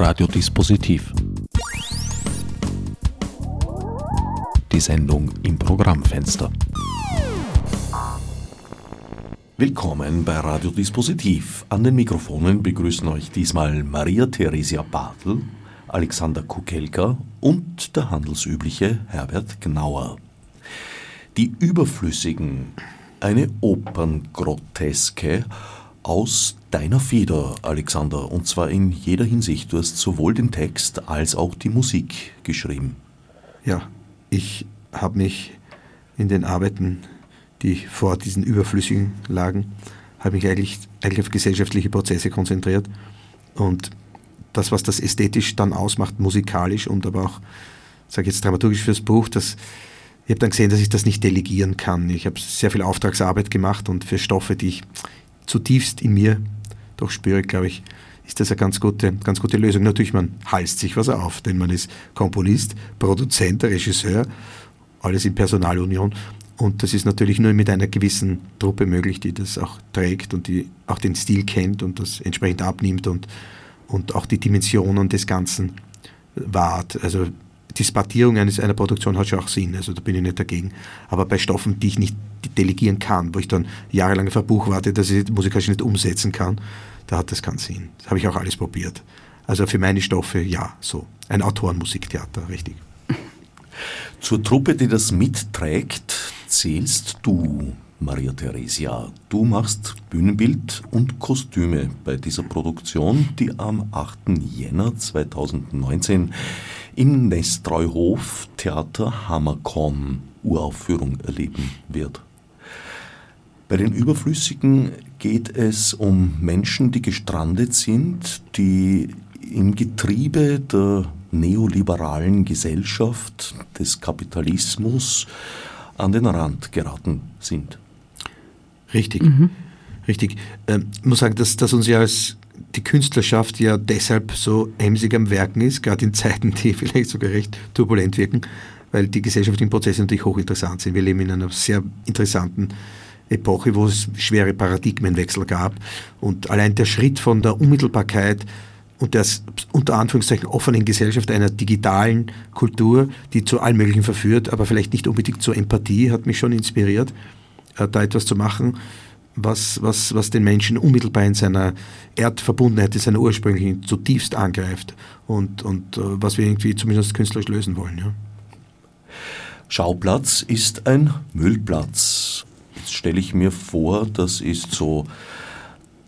Radiodispositiv. Die Sendung im Programmfenster. Willkommen bei Radiodispositiv. An den Mikrofonen begrüßen euch diesmal Maria Theresia Bartel, Alexander Kukelka und der handelsübliche Herbert Gnauer. Die Überflüssigen, eine Operngroteske aus deiner Feder, Alexander, und zwar in jeder Hinsicht. Du hast sowohl den Text als auch die Musik geschrieben. Ja, ich habe mich in den Arbeiten, die vor diesen Überflüssigen lagen, habe mich eigentlich, eigentlich auf gesellschaftliche Prozesse konzentriert und das, was das ästhetisch dann ausmacht, musikalisch und aber auch, sage ich jetzt dramaturgisch fürs Buch, das, ich habe dann gesehen, dass ich das nicht delegieren kann. Ich habe sehr viel Auftragsarbeit gemacht und für Stoffe, die ich zutiefst in mir doch spüre, glaube ich, ist das eine ganz gute, ganz gute Lösung. Natürlich, man halst sich was auf, denn man ist Komponist, Produzent, Regisseur, alles in Personalunion. Und das ist natürlich nur mit einer gewissen Truppe möglich, die das auch trägt und die auch den Stil kennt und das entsprechend abnimmt und, und auch die Dimensionen des Ganzen wahrt. Also die Spartierung eines, einer Produktion hat schon auch Sinn, also da bin ich nicht dagegen. Aber bei Stoffen, die ich nicht delegieren kann, wo ich dann jahrelang auf ein Buch warte, dass ich musikalisch nicht umsetzen kann, da hat das keinen Sinn. Das habe ich auch alles probiert. Also für meine Stoffe, ja, so. Ein Autorenmusiktheater, richtig. Zur Truppe, die das mitträgt, zählst du, Maria Theresia. Du machst Bühnenbild und Kostüme bei dieser Produktion, die am 8. Jänner 2019 im Nestreuhof Theater Hammerkorn Uraufführung erleben wird. Bei den Überflüssigen geht es um Menschen, die gestrandet sind, die im Getriebe der neoliberalen Gesellschaft, des Kapitalismus an den Rand geraten sind. Richtig, mhm. richtig. Ähm, ich muss sagen, dass, dass uns ja als die Künstlerschaft ja deshalb so emsig am Werken ist, gerade in Zeiten, die vielleicht sogar recht turbulent wirken, weil die gesellschaftlichen Prozesse natürlich hochinteressant sind. Wir leben in einer sehr interessanten Epoche, wo es schwere Paradigmenwechsel gab. Und allein der Schritt von der Unmittelbarkeit und der unter Anführungszeichen offenen Gesellschaft einer digitalen Kultur, die zu allem Möglichen verführt, aber vielleicht nicht unbedingt zur Empathie, hat mich schon inspiriert, da etwas zu machen, was, was, was den Menschen unmittelbar in seiner Erdverbundenheit, in seiner ursprünglichen zutiefst angreift und, und äh, was wir irgendwie zumindest künstlerisch lösen wollen. Ja. Schauplatz ist ein Müllplatz. Jetzt stelle ich mir vor, das ist so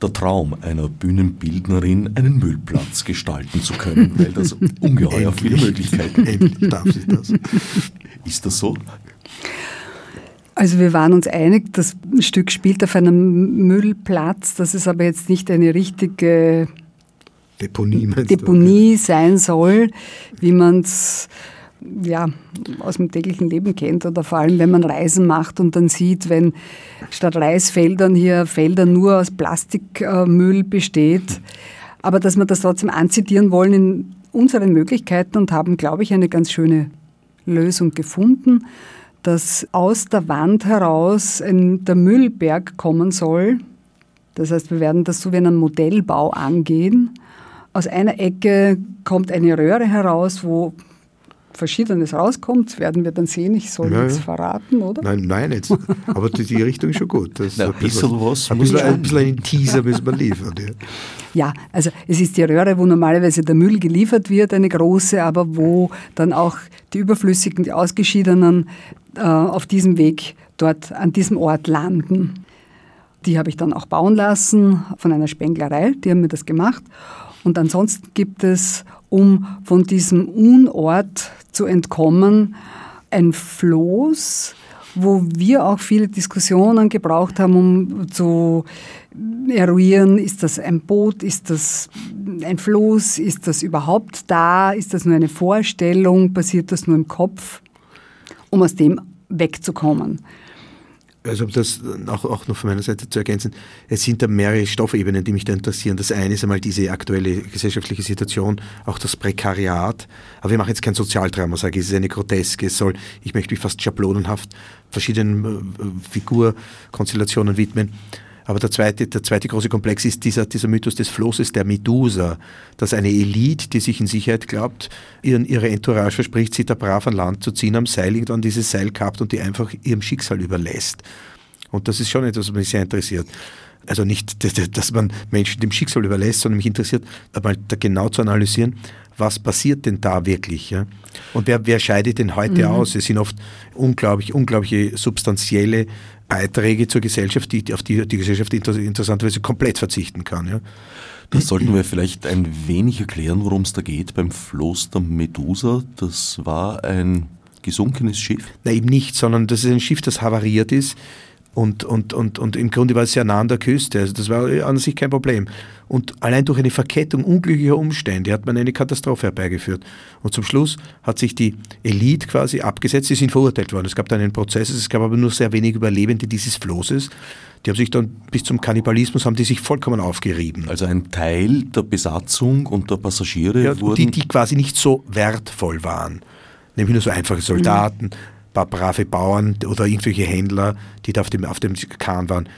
der Traum einer Bühnenbildnerin, einen Müllplatz gestalten zu können, weil das ungeheuer viele Möglichkeiten Endlich darf sie das. Ist das so? Also wir waren uns einig, das Stück spielt auf einem Müllplatz, das ist aber jetzt nicht eine richtige Deponie, Deponie sein soll, wie man es ja, aus dem täglichen Leben kennt. Oder vor allem, wenn man Reisen macht und dann sieht, wenn statt Reisfeldern hier Felder nur aus Plastikmüll besteht. Aber dass wir das trotzdem anzitieren wollen in unseren Möglichkeiten und haben, glaube ich, eine ganz schöne Lösung gefunden, dass aus der Wand heraus ein, der Müllberg kommen soll. Das heißt, wir werden das so wie einen Modellbau angehen. Aus einer Ecke kommt eine Röhre heraus, wo Verschiedenes rauskommt, werden wir dann sehen. Ich soll ja, nichts ja. verraten, oder? Nein, nein, jetzt. Aber die, die Richtung ist schon gut. Das Na, ein bisschen was. Ein bisschen, ein bisschen einen Teaser müssen wir liefern. Ja. ja, also es ist die Röhre, wo normalerweise der Müll geliefert wird, eine große, aber wo dann auch die überflüssigen, die ausgeschiedenen äh, auf diesem Weg dort an diesem Ort landen. Die habe ich dann auch bauen lassen von einer Spenglerei, die haben mir das gemacht. Und ansonsten gibt es, um von diesem Unort zu entkommen, ein Floß, wo wir auch viele Diskussionen gebraucht haben, um zu eruieren, ist das ein Boot, ist das ein Floß, ist das überhaupt da, ist das nur eine Vorstellung, passiert das nur im Kopf, um aus dem wegzukommen also um das auch, auch noch von meiner Seite zu ergänzen, es sind da mehrere Stoffebenen, die mich da interessieren. Das eine ist einmal diese aktuelle gesellschaftliche Situation, auch das Prekariat. Aber wir machen jetzt kein Sozialdrama, sage ich, es ist eine Groteske. Es soll, ich möchte mich fast schablonenhaft verschiedenen äh, Figurkonstellationen widmen. Aber der zweite, der zweite große Komplex ist dieser, dieser Mythos des Flosses der Medusa, dass eine Elite, die sich in Sicherheit glaubt, ihren, ihre Entourage verspricht, sie da brav an Land zu ziehen, am Seil irgendwann dieses Seil kappt und die einfach ihrem Schicksal überlässt. Und das ist schon etwas, was mich sehr interessiert. Also nicht, dass man Menschen dem Schicksal überlässt, sondern mich interessiert, mal da genau zu analysieren, was passiert denn da wirklich? Ja? Und wer, wer scheidet denn heute mhm. aus? Es sind oft unglaublich, unglaubliche substanzielle Beiträge zur Gesellschaft, die, auf die die Gesellschaft interessanterweise komplett verzichten kann. Ja? Das sollten wir vielleicht ein wenig erklären, worum es da geht beim Floß der Medusa. Das war ein gesunkenes Schiff? Nein, eben nicht, sondern das ist ein Schiff, das havariert ist und, und, und, und im Grunde war es sehr nah an der Küste. Also das war an sich kein Problem. Und allein durch eine Verkettung unglücklicher Umstände hat man eine Katastrophe herbeigeführt. Und zum Schluss hat sich die Elite quasi abgesetzt. Sie sind verurteilt worden. Es gab dann einen Prozess. Es gab aber nur sehr wenig Überlebende dieses Flosses. Die haben sich dann bis zum Kannibalismus haben die sich vollkommen aufgerieben. Also ein Teil der Besatzung und der Passagiere ja, wurden... Die, die quasi nicht so wertvoll waren. Nämlich nur so einfache Soldaten. Mhm paar brave Bauern oder irgendwelche Händler, die da auf dem, auf dem Kahn waren.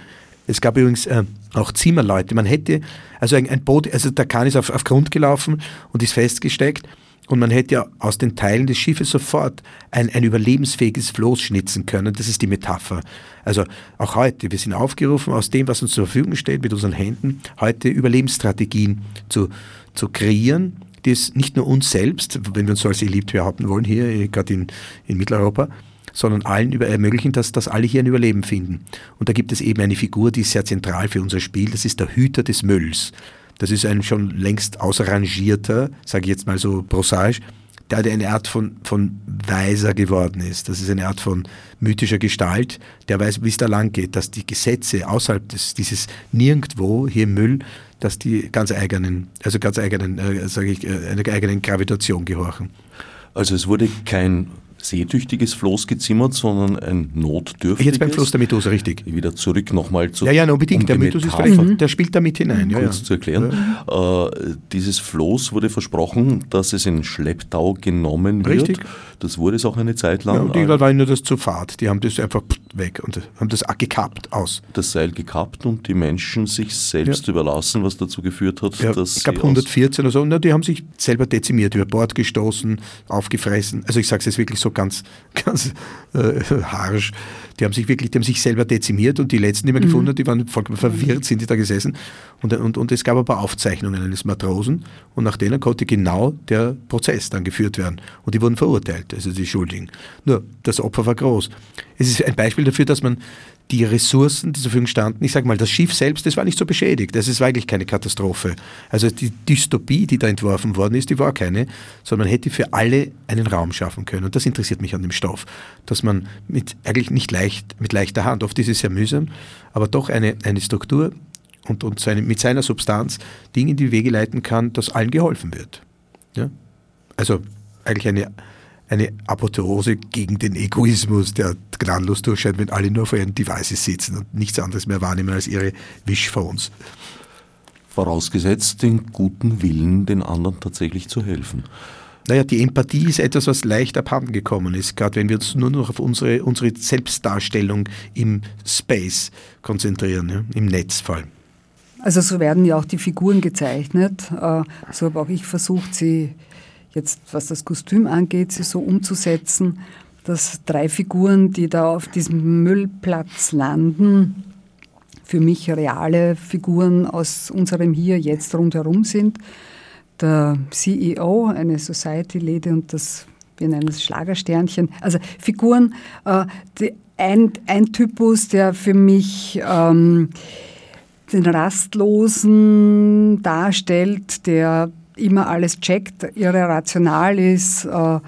Es gab übrigens äh, auch Zimmerleute. Man hätte, also ein, ein Boot, also der Kahn ist auf, auf Grund gelaufen und ist festgesteckt und man hätte ja aus den Teilen des Schiffes sofort ein, ein überlebensfähiges Floß schnitzen können. Das ist die Metapher. Also auch heute, wir sind aufgerufen, aus dem, was uns zur Verfügung steht, mit unseren Händen, heute Überlebensstrategien zu, zu kreieren das nicht nur uns selbst, wenn wir uns so als Elite behaupten wollen, hier äh, gerade in, in Mitteleuropa, sondern allen über ermöglichen, dass, dass alle hier ein Überleben finden. Und da gibt es eben eine Figur, die ist sehr zentral für unser Spiel, das ist der Hüter des Mülls. Das ist ein schon längst ausrangierter, sage ich jetzt mal so prosaisch, der eine Art von, von Weiser geworden ist. Das ist eine Art von mythischer Gestalt, der weiß, wie es da lang geht, dass die Gesetze außerhalb des, dieses Nirgendwo hier im Müll dass die ganz eigenen, also ganz eigenen, äh, sage ich, äh, einer eigenen Gravitation gehorchen. Also es wurde kein seetüchtiges Floß gezimmert, sondern ein notdürftiges. Jetzt beim Floß der Medusa, richtig. Wieder zurück nochmal zu. Ja, ja, unbedingt. Um der Medusa ist völlig, der spielt da mit hinein. Ja, kurz ja. zu erklären. Ja. Äh, dieses Floß wurde versprochen, dass es in Schlepptau genommen wird. Richtig. Das wurde es auch eine Zeit lang. Ja, und die war nur das zur Fahrt. Die haben das einfach weg und haben das gekappt aus. Das Seil gekappt und die Menschen sich selbst ja. überlassen, was dazu geführt hat, ja, dass. Ich glaube 114 oder so, na, die haben sich selber dezimiert, über Bord gestoßen, aufgefressen. Also ich sage es jetzt wirklich so ganz, ganz äh, harsch. Die haben sich wirklich, die haben sich selber dezimiert und die letzten, die man mhm. gefunden hat, die waren vollkommen verwirrt, sind die da gesessen. Und, und, und es gab ein paar Aufzeichnungen eines Matrosen und nach denen konnte genau der Prozess dann geführt werden. Und die wurden verurteilt, also die Schuldigen. Nur, das Opfer war groß. Es ist ein Beispiel dafür, dass man die Ressourcen, die zur Verfügung standen, ich sage mal, das Schiff selbst, das war nicht so beschädigt. Das ist eigentlich keine Katastrophe. Also die Dystopie, die da entworfen worden ist, die war keine, sondern man hätte für alle einen Raum schaffen können. Und das interessiert mich an dem Stoff, dass man mit eigentlich nicht leicht, mit leichter Hand, oft ist es sehr mühsam, aber doch eine, eine Struktur und, und seine, mit seiner Substanz Dinge in die Wege leiten kann, dass allen geholfen wird. Ja? Also eigentlich eine eine Apotheose gegen den Egoismus, der gnadenlos durchscheint, wenn alle nur vor ihren Devices sitzen und nichts anderes mehr wahrnehmen als ihre Wischphones. Vorausgesetzt den guten Willen, den anderen tatsächlich zu helfen. Naja, die Empathie ist etwas, was leicht abhanden gekommen ist, gerade wenn wir uns nur noch auf unsere, unsere Selbstdarstellung im Space konzentrieren, ja, im Netz vor allem. Also so werden ja auch die Figuren gezeichnet. Äh, so habe auch ich versucht, sie jetzt was das Kostüm angeht, sie so umzusetzen, dass drei Figuren, die da auf diesem Müllplatz landen, für mich reale Figuren aus unserem Hier, Jetzt rundherum sind. Der CEO, eine Society Lady und das, wir nennen es Schlagersternchen. Also Figuren, äh, die, ein, ein Typus, der für mich ähm, den Rastlosen darstellt, der immer alles checkt, irre rational ist, äh,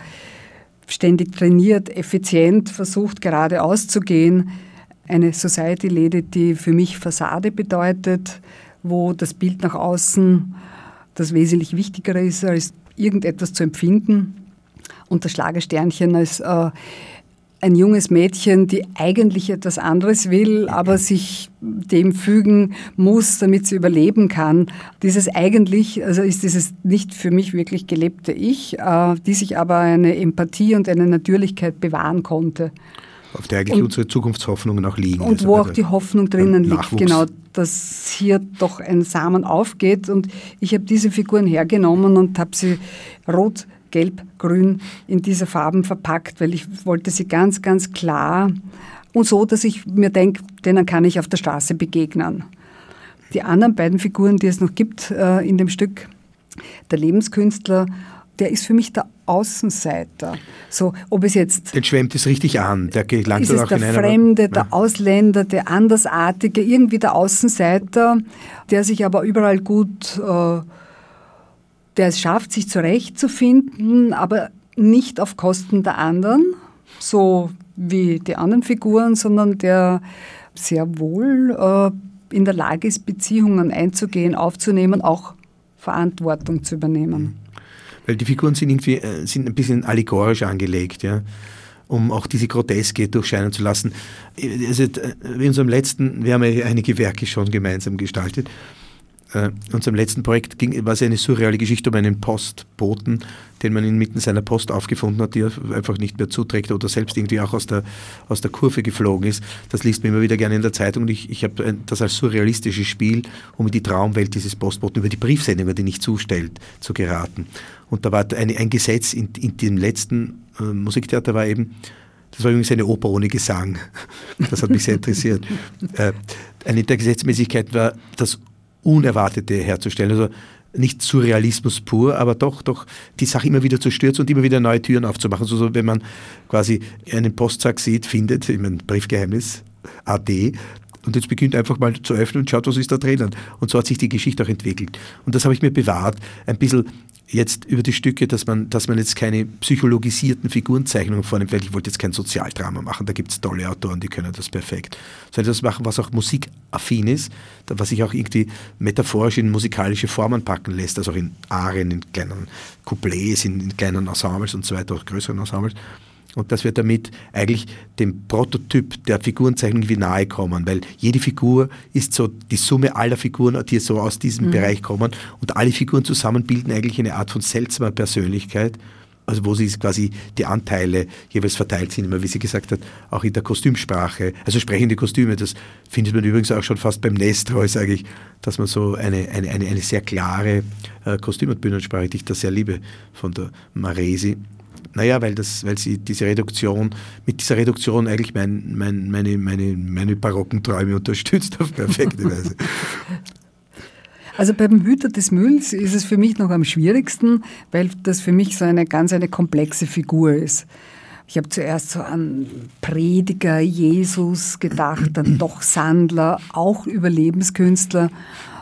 ständig trainiert, effizient, versucht geradeaus zu gehen. Eine Society Lady, die für mich Fassade bedeutet, wo das Bild nach außen das wesentlich Wichtigere ist, als irgendetwas zu empfinden. Und das Schlagersternchen als äh, ein junges Mädchen, die eigentlich etwas anderes will, aber sich dem fügen muss, damit sie überleben kann. Dieses eigentlich, also ist dieses nicht für mich wirklich gelebte Ich, äh, die sich aber eine Empathie und eine Natürlichkeit bewahren konnte. auf der eigentlich und, unsere Zukunftshoffnungen auch liegen. Und also wo auch die Hoffnung drinnen liegt, genau, dass hier doch ein Samen aufgeht. Und ich habe diese Figuren hergenommen und habe sie rot, gelb, grün in diese Farben verpackt, weil ich wollte sie ganz, ganz klar und so, dass ich mir denke, denen kann ich auf der Straße begegnen. Die anderen beiden Figuren, die es noch gibt äh, in dem Stück, der Lebenskünstler, der ist für mich der Außenseiter. So, ob es jetzt. Den schwemmt es richtig an. Der gelangt ist es auch der in Fremde, der Ausländer, der Andersartige, irgendwie der Außenseiter, der sich aber überall gut, äh, der es schafft, sich zurechtzufinden, aber nicht auf Kosten der anderen, so wie die anderen Figuren, sondern der sehr wohl äh, in der Lage ist, Beziehungen einzugehen, aufzunehmen, auch Verantwortung zu übernehmen. Mhm. Weil die Figuren sind irgendwie äh, sind ein bisschen allegorisch angelegt, ja um auch diese Groteske durchscheinen zu lassen. Also, äh, in unserem letzten, wir haben ja einige Werke schon gemeinsam gestaltet, äh, unserem letzten Projekt ging, war es eine surreale Geschichte um einen Postboten, den man inmitten seiner Post aufgefunden hat, die er einfach nicht mehr zuträgt oder selbst irgendwie auch aus der, aus der Kurve geflogen ist. Das liest man immer wieder gerne in der Zeitung und ich, ich habe das als surrealistisches Spiel, um in die Traumwelt dieses Postboten über die Briefsendung, die nicht zustellt, zu geraten. Und da war eine, ein Gesetz in, in dem letzten äh, Musiktheater war eben, das war übrigens eine Oper ohne Gesang. Das hat mich sehr interessiert. Äh, eine der Gesetzmäßigkeiten war, dass Unerwartete herzustellen. Also nicht Surrealismus pur, aber doch, doch die Sache immer wieder zu stürzen und immer wieder neue Türen aufzumachen. So, so wenn man quasi einen Postsack sieht, findet, ich meine, Briefgeheimnis, AD, und jetzt beginnt einfach mal zu öffnen und schaut, was ist da drinnen. Und so hat sich die Geschichte auch entwickelt. Und das habe ich mir bewahrt, ein bisschen jetzt über die Stücke, dass man, dass man jetzt keine psychologisierten Figurenzeichnungen vornimmt, weil ich wollte jetzt kein Sozialdrama machen, da gibt es tolle Autoren, die können das perfekt. Sondern das machen, was auch musikaffin ist, was sich auch irgendwie metaphorisch in musikalische Formen packen lässt, also auch in Arien, in kleinen Couplets, in, in kleinen Ensembles und so weiter, auch größeren Ensembles und dass wir damit eigentlich dem Prototyp der Figurenzeichnung wie nahe kommen, weil jede Figur ist so die Summe aller Figuren, die so aus diesem mhm. Bereich kommen. Und alle Figuren zusammen bilden eigentlich eine Art von seltsamer Persönlichkeit, also wo sie quasi die Anteile jeweils verteilt sind, immer wie sie gesagt hat, auch in der Kostümsprache, also sprechende Kostüme, das findet man übrigens auch schon fast beim Nestroy, sage ich, dass man so eine, eine, eine, eine sehr klare äh, Kostüm- und Bühnensprache, die ich da sehr liebe, von der Maresi, naja, weil, das, weil sie diese Reduktion, mit dieser Reduktion eigentlich mein, mein, meine, meine, meine barocken Träume unterstützt auf perfekte Weise. Also beim Hüter des Mülls ist es für mich noch am schwierigsten, weil das für mich so eine ganz eine komplexe Figur ist. Ich habe zuerst so an Prediger, Jesus gedacht, dann doch Sandler, auch Überlebenskünstler.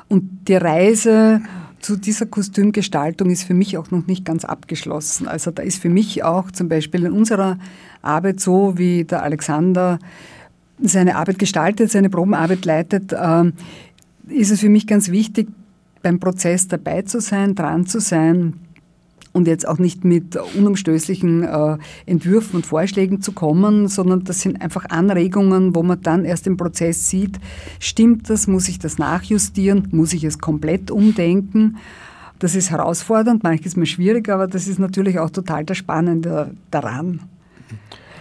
Und die Reise zu dieser Kostümgestaltung ist für mich auch noch nicht ganz abgeschlossen. Also da ist für mich auch zum Beispiel in unserer Arbeit so, wie der Alexander seine Arbeit gestaltet, seine Probenarbeit leitet, ähm, ist es für mich ganz wichtig, beim Prozess dabei zu sein, dran zu sein, und jetzt auch nicht mit unumstößlichen äh, Entwürfen und Vorschlägen zu kommen, sondern das sind einfach Anregungen, wo man dann erst im Prozess sieht, stimmt das, muss ich das nachjustieren, muss ich es komplett umdenken. Das ist herausfordernd, manches mal schwierig, aber das ist natürlich auch total der Spannende daran.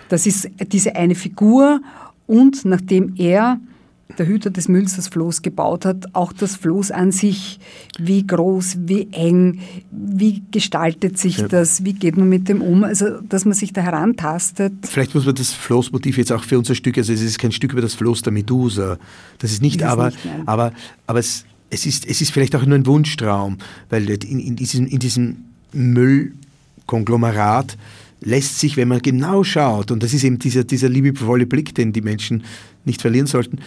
Das ist diese eine Figur und nachdem er der Hüter des Mülls das Floß gebaut hat, auch das Floß an sich, wie groß, wie eng, wie gestaltet sich ja. das, wie geht man mit dem um, also dass man sich da herantastet. Vielleicht muss man das Floßmotiv jetzt auch für unser Stück, also es ist kein Stück über das Floß der Medusa, das ist nicht, das aber, nicht, aber, aber es, es, ist, es ist vielleicht auch nur ein Wunschtraum, weil in, in diesem, in diesem Müllkonglomerat lässt sich, wenn man genau schaut, und das ist eben dieser, dieser liebevolle Blick, den die Menschen nicht verlieren sollten,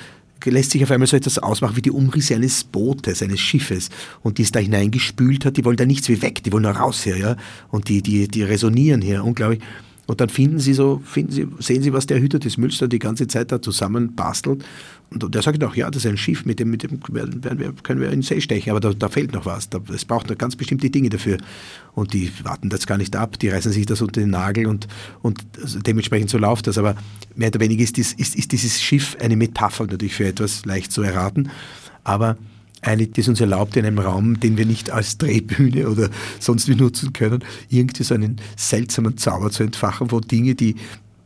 lässt sich auf einmal so etwas ausmachen wie die Umrisse eines Bootes, eines Schiffes. Und die es da hineingespült hat, die wollen da nichts wie weg, die wollen nur raus hier, ja. Und die, die, die resonieren hier, unglaublich. Und dann finden sie so, finden sie, sehen sie, was der Hüter des Mülls die ganze Zeit da zusammen bastelt. Und der sagt auch, ja, das ist ein Schiff, mit dem, mit dem wir, können wir in den See stechen, aber da, da fehlt noch was. Da, es braucht noch ganz bestimmte Dinge dafür. Und die warten das gar nicht ab, die reißen sich das unter den Nagel und, und also dementsprechend so läuft das. Aber mehr oder weniger ist, ist, ist dieses Schiff eine Metapher natürlich für etwas leicht zu erraten. Aber eine, es uns erlaubt, in einem Raum, den wir nicht als Drehbühne oder sonst wie nutzen können, irgendwie so einen seltsamen Zauber zu entfachen, wo Dinge, die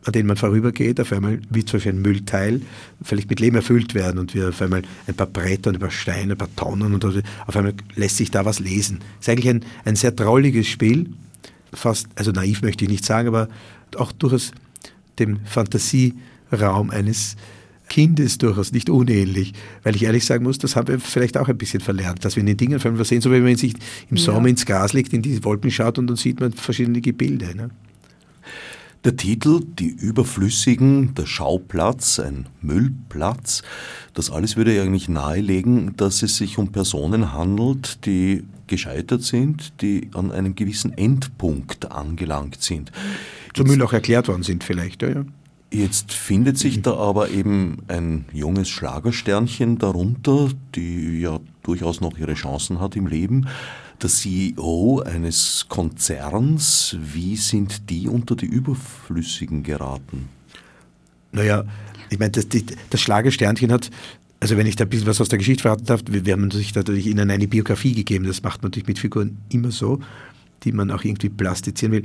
an denen man vorübergeht, auf einmal wie zum Beispiel ein Müllteil vielleicht mit Leben erfüllt werden und wir auf einmal ein paar Bretter und ein paar Steine, ein paar Tonnen und auf einmal lässt sich da was lesen. Es ist eigentlich ein, ein sehr trolliges Spiel, fast, also naiv möchte ich nicht sagen, aber auch durchaus dem Fantasieraum eines Kindes durchaus nicht unähnlich, weil ich ehrlich sagen muss, das haben wir vielleicht auch ein bisschen verlernt, dass wir in den Dingen vor allem sehen, so wie man sich im ja. Sommer ins Gras legt, in die Wolken schaut und dann sieht man verschiedene Gebilde. Ne? Der Titel Die Überflüssigen, der Schauplatz, ein Müllplatz, das alles würde eigentlich nahelegen, dass es sich um Personen handelt, die gescheitert sind, die an einem gewissen Endpunkt angelangt sind. Zum Müll auch erklärt worden sind vielleicht, ja, ja. Jetzt findet sich da aber eben ein junges Schlagersternchen darunter, die ja durchaus noch ihre Chancen hat im Leben. Der CEO eines Konzerns, wie sind die unter die Überflüssigen geraten? Naja, ich meine, das, das Schlagersternchen hat also wenn ich da ein bisschen was aus der Geschichte verraten darf, wir haben natürlich natürlich ihnen eine Biografie gegeben. Das macht man natürlich mit Figuren immer so, die man auch irgendwie plastizieren will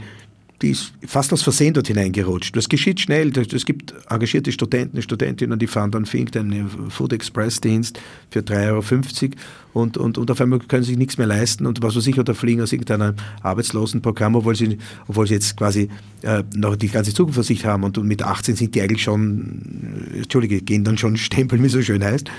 die ist fast aus Versehen dort hineingerutscht. Das geschieht schnell. Es gibt engagierte Studenten, Studentinnen, die fahren dann Fink, einen Food Express Dienst für 3,50 Euro und, und, und auf einmal können sie sich nichts mehr leisten und was weiß ich, oder fliegen aus irgendeinem Arbeitslosenprogramm, obwohl sie, obwohl sie jetzt quasi äh, noch die ganze Zukunft haben und, und mit 18 sind die eigentlich schon, äh, Entschuldige, gehen dann schon stempeln, wie so schön heißt.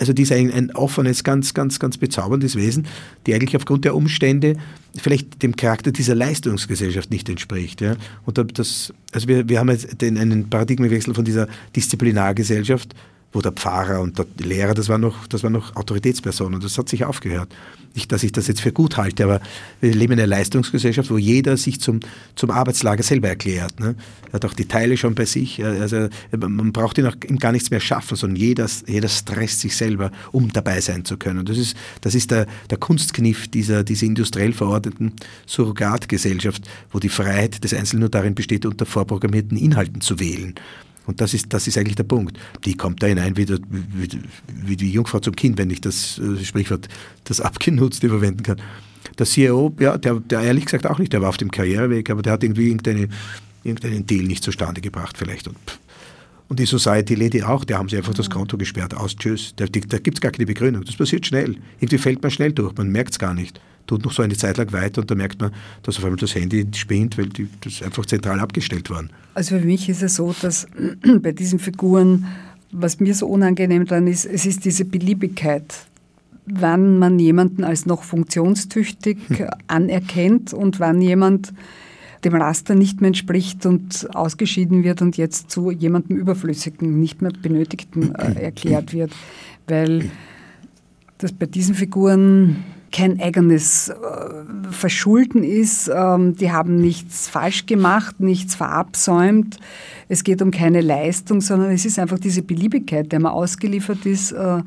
Also die ist ein, ein offenes, ganz, ganz, ganz bezauberndes Wesen, die eigentlich aufgrund der Umstände vielleicht dem Charakter dieser Leistungsgesellschaft nicht entspricht. Ja. Und das, also wir, wir haben jetzt den, einen Paradigmenwechsel von dieser Disziplinargesellschaft wo der Pfarrer und der Lehrer, das waren noch, das waren noch Autoritätspersonen. Das hat sich aufgehört. Nicht, dass ich das jetzt für gut halte, aber wir leben in einer Leistungsgesellschaft, wo jeder sich zum, zum Arbeitslager selber erklärt. Ne? Er hat auch die Teile schon bei sich. Also man braucht ihn, auch, gar nichts mehr schaffen, sondern jeder, jeder stresst sich selber, um dabei sein zu können. Das ist, das ist der, der Kunstkniff dieser, dieser industriell verordneten Surrogatgesellschaft, wo die Freiheit des Einzelnen nur darin besteht, unter vorprogrammierten Inhalten zu wählen. Und das ist, das ist eigentlich der Punkt. Die kommt da hinein wie, wie, wie die Jungfrau zum Kind, wenn ich das äh, Sprichwort, das abgenutzt verwenden kann. Der CEO, ja, der, der ehrlich gesagt auch nicht, der war auf dem Karriereweg, aber der hat irgendwie irgendeine, irgendeinen Deal nicht zustande gebracht vielleicht. Und, und die Society Lady auch, der haben sie einfach das Konto gesperrt, aus, tschüss. Da, da gibt es gar keine Begründung. Das passiert schnell. Irgendwie fällt man schnell durch, man merkt es gar nicht tut noch so eine Zeit lang weiter und da merkt man, dass auf einmal das Handy spinnt, weil die, das einfach zentral abgestellt waren. Also für mich ist es so, dass bei diesen Figuren, was mir so unangenehm dran ist, es ist diese Beliebigkeit wann man jemanden als noch funktionstüchtig hm. anerkennt und wann jemand dem Raster nicht mehr entspricht und ausgeschieden wird und jetzt zu jemandem Überflüssigen, nicht mehr Benötigten äh, erklärt wird. Weil das bei diesen Figuren kein eigenes äh, Verschulden ist. Ähm, die haben nichts falsch gemacht, nichts verabsäumt. Es geht um keine Leistung, sondern es ist einfach diese Beliebigkeit, der man ausgeliefert ist. Äh,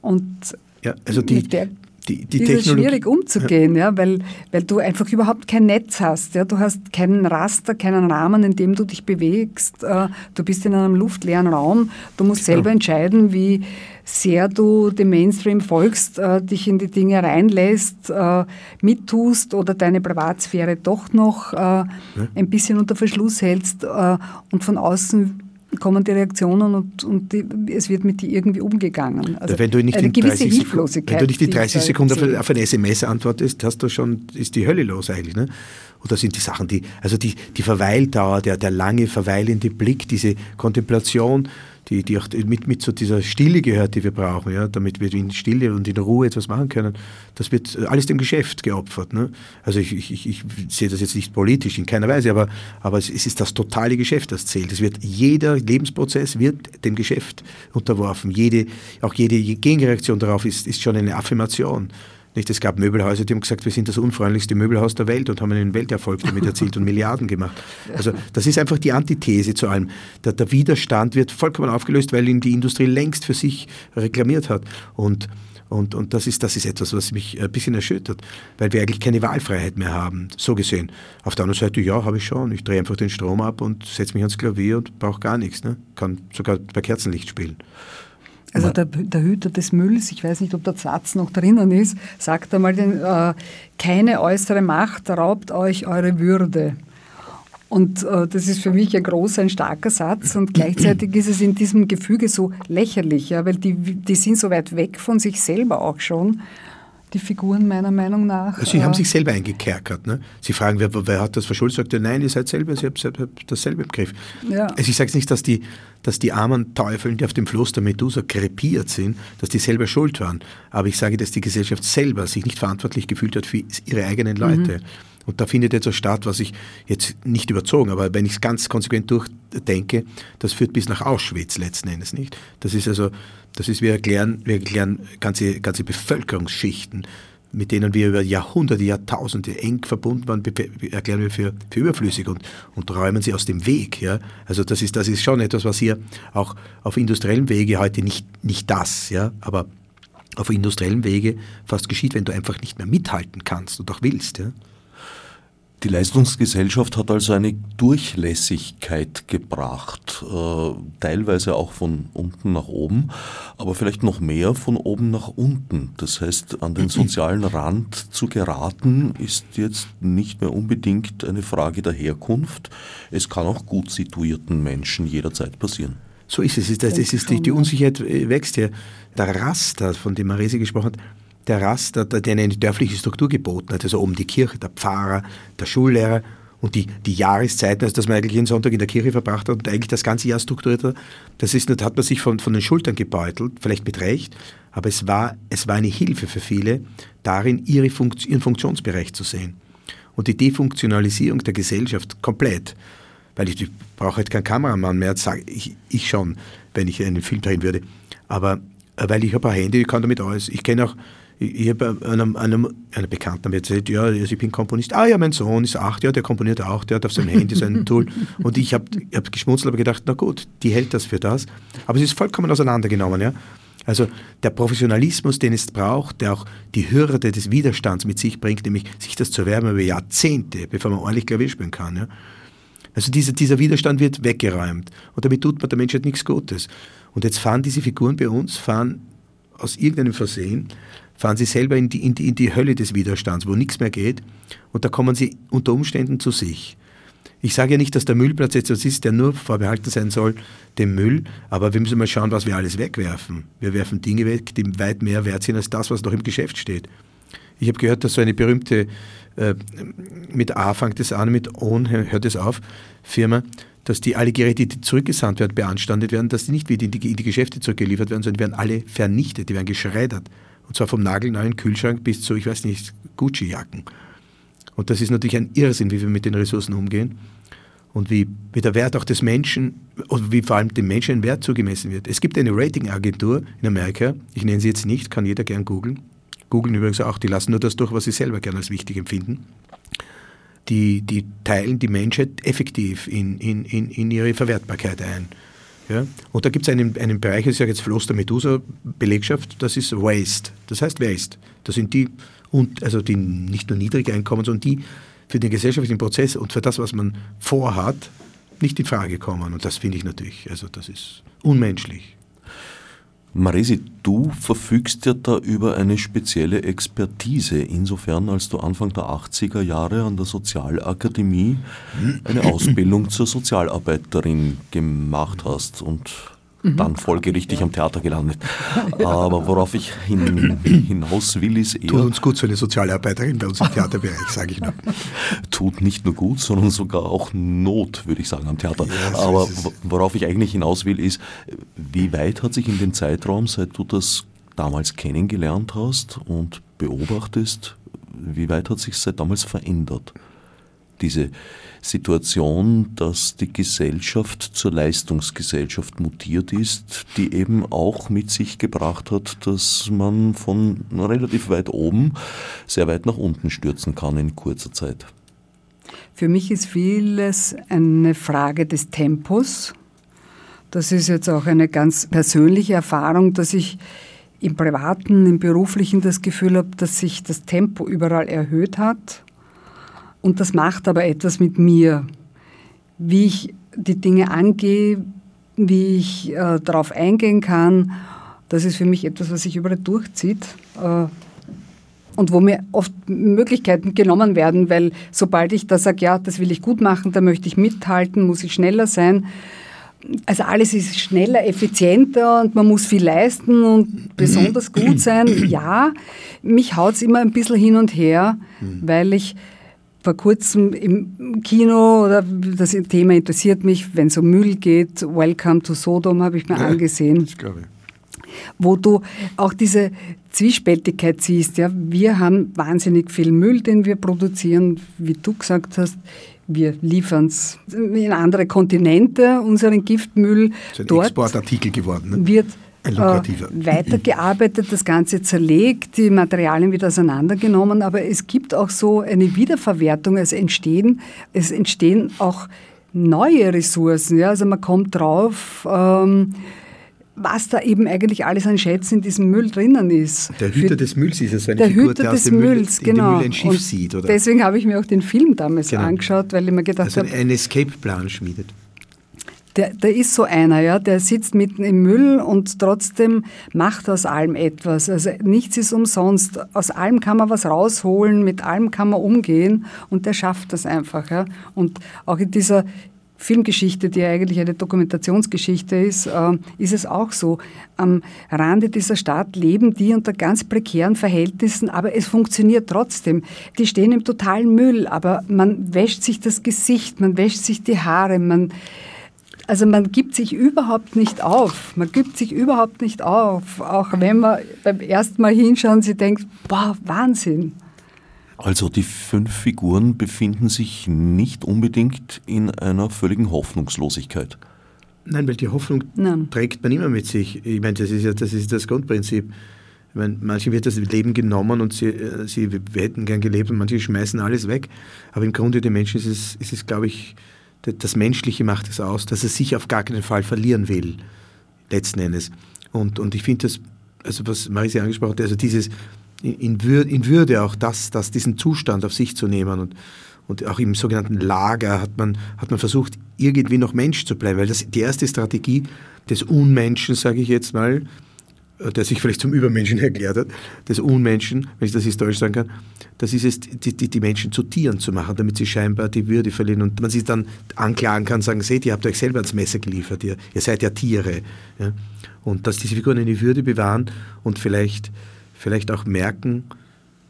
und ja, also die, mit der die, die ist schwierig umzugehen, ja. ja, weil, weil du einfach überhaupt kein Netz hast. Ja. Du hast keinen Raster, keinen Rahmen, in dem du dich bewegst. Äh, du bist in einem luftleeren Raum. Du musst selber entscheiden, wie sehr du dem Mainstream folgst, äh, dich in die Dinge reinlässt, äh, mittust oder deine Privatsphäre doch noch ja. ein bisschen unter Verschluss hältst und von außen kommen die Reaktionen und, und die, es wird mit dir irgendwie umgegangen. Also wenn du nicht eine gewisse Hilflosigkeit. Wenn du nicht die 30 die Sekunden auf, auf ein SMS antwortest, hast du schon, ist die Hölle los eigentlich. Ne? Oder sind die Sachen, die, also die, die Verweildauer, der, der lange verweilende Blick, diese Kontemplation, die, die auch mit, mit zu dieser Stille gehört, die wir brauchen, ja, damit wir in Stille und in Ruhe etwas machen können. Das wird alles dem Geschäft geopfert. Ne? Also ich, ich, ich sehe das jetzt nicht politisch in keiner Weise, aber, aber es, es ist das totale Geschäft, das zählt. Es wird jeder Lebensprozess wird dem Geschäft unterworfen. Jede, auch jede Gegenreaktion darauf ist, ist schon eine Affirmation. Nicht, es gab Möbelhäuser, die haben gesagt, wir sind das unfreundlichste Möbelhaus der Welt und haben einen Welterfolg damit erzielt und Milliarden gemacht. Also das ist einfach die Antithese zu allem. Der, der, Widerstand wird vollkommen aufgelöst, weil ihn die Industrie längst für sich reklamiert hat. Und, und, und das, ist, das ist etwas, was mich ein bisschen erschüttert, weil wir eigentlich keine Wahlfreiheit mehr haben, so gesehen. Auf der anderen Seite, ja, habe ich schon. Ich drehe einfach den Strom ab und setze mich ans Klavier und brauche gar nichts. Ne? Kann sogar bei Kerzenlicht spielen. Also der, der, Hüter des Mülls, ich weiß nicht, ob der Satz noch drinnen ist, sagt einmal, den, äh, keine äußere Macht raubt euch eure Würde. Und äh, das ist für mich ein großer, ein starker Satz. Und gleichzeitig ist es in diesem Gefüge so lächerlich, ja, weil die, die sind so weit weg von sich selber auch schon die Figuren meiner Meinung nach. Sie haben sich selber eingekerkert. Ne? Sie fragen, wer, wer hat das verschuldet? Sagt er, nein, ihr seid selber, ihr habt, habt dasselbe im Griff. Ja. Also ich sage nicht, dass die, dass die armen Teufeln, die auf dem Floß der Medusa krepiert sind, dass die selber schuld waren. Aber ich sage, dass die Gesellschaft selber sich nicht verantwortlich gefühlt hat für ihre eigenen Leute. Mhm. Und da findet etwas statt, was ich jetzt nicht überzogen, aber wenn ich es ganz konsequent durchdenke, das führt bis nach Auschwitz letzten Endes nicht. Das ist also, das ist, wir erklären, wir erklären ganze, ganze Bevölkerungsschichten, mit denen wir über Jahrhunderte, Jahrtausende eng verbunden waren, erklären wir für, für überflüssig und, und räumen sie aus dem Weg. Ja? Also das ist, das ist schon etwas, was hier auch auf industriellem Wege heute nicht, nicht das, ja, aber auf industriellem Wege fast geschieht, wenn du einfach nicht mehr mithalten kannst und auch willst. Ja? Die Leistungsgesellschaft hat also eine Durchlässigkeit gebracht, äh, teilweise auch von unten nach oben, aber vielleicht noch mehr von oben nach unten. Das heißt, an den sozialen Rand zu geraten, ist jetzt nicht mehr unbedingt eine Frage der Herkunft. Es kann auch gut situierten Menschen jederzeit passieren. So ist es. Das, ist die, die Unsicherheit wächst ja. Der Raster, von dem Maresi gesprochen hat, der Raster, der eine dörfliche Struktur geboten hat. Also oben die Kirche, der Pfarrer, der Schullehrer und die, die Jahreszeiten, also dass man eigentlich jeden Sonntag in der Kirche verbracht hat und eigentlich das ganze Jahr strukturiert hat, das ist, hat man sich von, von den Schultern gebeutelt, vielleicht mit Recht, aber es war, es war eine Hilfe für viele, darin ihre Funkt, ihren Funktionsbereich zu sehen. Und die Defunktionalisierung der Gesellschaft komplett, weil ich, ich brauche halt keinen Kameramann mehr, sage ich, ich schon, wenn ich einen Film drehen würde, aber äh, weil ich habe ein Handy, ich kann damit alles. Ich kenne auch ich habe einem, einem, einer Bekannten mir erzählt, ja, also ich bin Komponist. Ah ja, mein Sohn ist acht, ja, der komponiert auch, der hat auf seinem Handy sein Tool. Und ich habe hab geschmunzelt, aber gedacht, na gut, die hält das für das. Aber es ist vollkommen auseinandergenommen, ja. Also der Professionalismus, den es braucht, der auch die Hürde des Widerstands mit sich bringt, nämlich sich das zu erwärmen über Jahrzehnte, bevor man ordentlich Klavier spielen kann. Ja? Also dieser, dieser Widerstand wird weggeräumt und damit tut man der Menschheit nichts Gutes. Und jetzt fahren diese Figuren bei uns, fahren aus irgendeinem Versehen fahren sie selber in die, in, die, in die Hölle des Widerstands, wo nichts mehr geht und da kommen sie unter Umständen zu sich. Ich sage ja nicht, dass der Müllplatz jetzt was ist, der nur vorbehalten sein soll dem Müll, aber wir müssen mal schauen, was wir alles wegwerfen. Wir werfen Dinge weg, die weit mehr wert sind als das, was noch im Geschäft steht. Ich habe gehört, dass so eine berühmte, äh, mit A fängt es an, mit ON hört es auf, Firma, dass die alle Geräte, die zurückgesandt werden, beanstandet werden, dass die nicht wieder in die, in die Geschäfte zurückgeliefert werden, sondern die werden alle vernichtet, die werden geschreddert. Und zwar vom nagelneuen Kühlschrank bis zu, ich weiß nicht, Gucci-Jacken. Und das ist natürlich ein Irrsinn, wie wir mit den Ressourcen umgehen und wie, wie der Wert auch des Menschen und wie vor allem dem Menschen ein Wert zugemessen wird. Es gibt eine Ratingagentur in Amerika, ich nenne sie jetzt nicht, kann jeder gern googeln. Googeln übrigens auch, die lassen nur das durch, was sie selber gern als wichtig empfinden. Die, die teilen die Menschheit effektiv in, in, in, in ihre Verwertbarkeit ein. Ja? Und da gibt es einen, einen Bereich, ich sage jetzt Floß der Medusa-Belegschaft, das ist Waste. Das heißt Waste. Das sind die, und, also die nicht nur niedrige Einkommen, sondern die für den gesellschaftlichen Prozess und für das, was man vorhat, nicht in Frage kommen. Und das finde ich natürlich, also das ist unmenschlich. Maresi, du verfügst ja da über eine spezielle Expertise, insofern als du Anfang der 80er Jahre an der Sozialakademie eine Ausbildung zur Sozialarbeiterin gemacht hast und mhm. dann folgerichtig am Theater gelandet. Aber worauf ich hin, hinaus will, ist eher. Tut uns gut so eine Sozialarbeiterin bei uns im Theaterbereich, sage ich nur. Tut nicht nur gut, sondern sogar auch Not, würde ich sagen, am Theater. Ja, so Aber worauf ich eigentlich hinaus will, ist, wie weit hat sich in dem Zeitraum, seit du das damals kennengelernt hast und beobachtest, wie weit hat sich seit damals verändert? Diese Situation, dass die Gesellschaft zur Leistungsgesellschaft mutiert ist, die eben auch mit sich gebracht hat, dass man von relativ weit oben sehr weit nach unten stürzen kann in kurzer Zeit. Für mich ist vieles eine Frage des Tempos. Das ist jetzt auch eine ganz persönliche Erfahrung, dass ich im privaten, im beruflichen das Gefühl habe, dass sich das Tempo überall erhöht hat und das macht aber etwas mit mir, wie ich die Dinge angehe, wie ich äh, darauf eingehen kann. Das ist für mich etwas, was sich überall durchzieht. Äh, und wo mir oft Möglichkeiten genommen werden, weil sobald ich da sage, ja, das will ich gut machen, da möchte ich mithalten, muss ich schneller sein. Also alles ist schneller, effizienter und man muss viel leisten und besonders gut sein. Ja, mich haut es immer ein bisschen hin und her, weil ich vor kurzem im Kino, oder das Thema interessiert mich, wenn es um Müll geht, Welcome to Sodom habe ich mir ja, angesehen. Das glaube ich wo du auch diese Zwiespältigkeit siehst. Ja, wir haben wahnsinnig viel Müll, den wir produzieren, wie du gesagt hast. Wir liefern es in andere Kontinente, unseren Giftmüll. Das ist ein Dort Exportartikel geworden. Ne? Wird äh, weitergearbeitet, das Ganze zerlegt, die Materialien wieder auseinandergenommen, aber es gibt auch so eine Wiederverwertung, es entstehen, es entstehen auch neue Ressourcen. Ja? Also man kommt drauf, ähm, was da eben eigentlich alles an Schätzen in diesem Müll drinnen ist. Der Hüter Für, des Mülls ist es, eine der Figur, Hüter der des Mülls, Müll, genau. Müll ein Schiff und sieht. Oder? Deswegen habe ich mir auch den Film damals genau. angeschaut, weil ich mir gedacht also habe... ein Escape-Plan schmiedet. Der, der ist so einer, ja, der sitzt mitten im Müll und trotzdem macht aus allem etwas. Also nichts ist umsonst. Aus allem kann man was rausholen, mit allem kann man umgehen und der schafft das einfach. Ja. Und auch in dieser, Filmgeschichte, die eigentlich eine Dokumentationsgeschichte ist, äh, ist es auch so. Am Rande dieser Stadt leben die unter ganz prekären Verhältnissen, aber es funktioniert trotzdem. Die stehen im totalen Müll, aber man wäscht sich das Gesicht, man wäscht sich die Haare, man also man gibt sich überhaupt nicht auf. Man gibt sich überhaupt nicht auf. Auch wenn man beim ersten Mal hinschauen, sie denkt, boah, Wahnsinn. Also die fünf Figuren befinden sich nicht unbedingt in einer völligen Hoffnungslosigkeit. Nein, weil die Hoffnung Nein. trägt man immer mit sich. Ich meine, das ist ja das, ist das Grundprinzip. Ich meine, manchen wird das Leben genommen und sie, äh, sie hätten gern gelebt und manche schmeißen alles weg. Aber im Grunde den Menschen ist es, ist es glaube ich, das Menschliche macht es aus, dass er sich auf gar keinen Fall verlieren will, letzten Endes. Und, und ich finde das, also was Marisi angesprochen hat, also dieses, in, Würde, in Würde auch das, das, diesen Zustand auf sich zu nehmen. Und, und auch im sogenannten Lager hat man, hat man versucht, irgendwie noch Mensch zu bleiben. Weil das die erste Strategie des Unmenschen, sage ich jetzt mal, der sich vielleicht zum Übermenschen erklärt hat, des Unmenschen, wenn ich das historisch sagen kann, das ist es, die, die, die, Menschen zu Tieren zu machen, damit sie scheinbar die Würde verlieren und man sie dann anklagen kann, sagen, seht, ihr habt euch selber ans Messer geliefert, ihr, ihr seid ja Tiere. Ja? Und dass diese Figuren eine Würde bewahren und vielleicht vielleicht auch merken,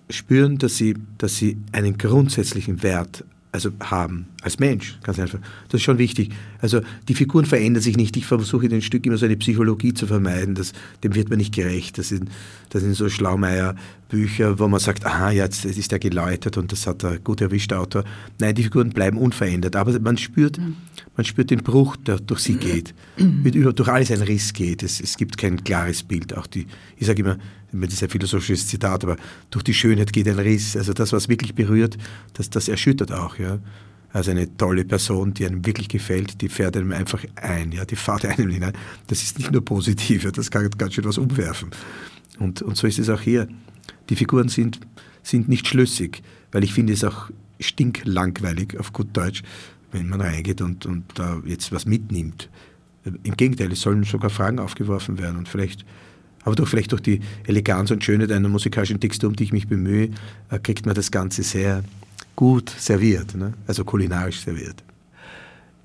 spüren, dass sie, dass sie einen grundsätzlichen Wert also haben, als Mensch, ganz einfach. Das ist schon wichtig. Also die Figuren verändern sich nicht. Ich versuche in den Stück immer so eine Psychologie zu vermeiden. Das, dem wird man nicht gerecht. Das sind, das sind so Schlaumeier-Bücher, wo man sagt, aha, jetzt ist er geläutert und das hat er gut erwischt, der Autor. Nein, die Figuren bleiben unverändert. Aber man spürt, mhm. man spürt den Bruch, der durch sie geht. Mit, durch alles ein Riss geht. Es, es gibt kein klares Bild. Auch die, ich sage immer, das ist ein philosophisches Zitat, aber durch die Schönheit geht ein Riss. Also das, was wirklich berührt, das, das erschüttert auch. Ja. Also eine tolle Person, die einem wirklich gefällt, die fährt einem einfach ein, ja, die fährt einem hinein. Das ist nicht nur positiv, ja, das kann ganz schön was umwerfen. Und, und so ist es auch hier. Die Figuren sind, sind nicht schlüssig, weil ich finde es auch stinklangweilig, auf gut Deutsch, wenn man reingeht und, und da jetzt was mitnimmt. Im Gegenteil, es sollen sogar Fragen aufgeworfen werden und vielleicht aber doch vielleicht durch die Eleganz und Schönheit einer musikalischen Textur, um die ich mich bemühe, äh, kriegt man das Ganze sehr gut serviert, ne? also kulinarisch serviert.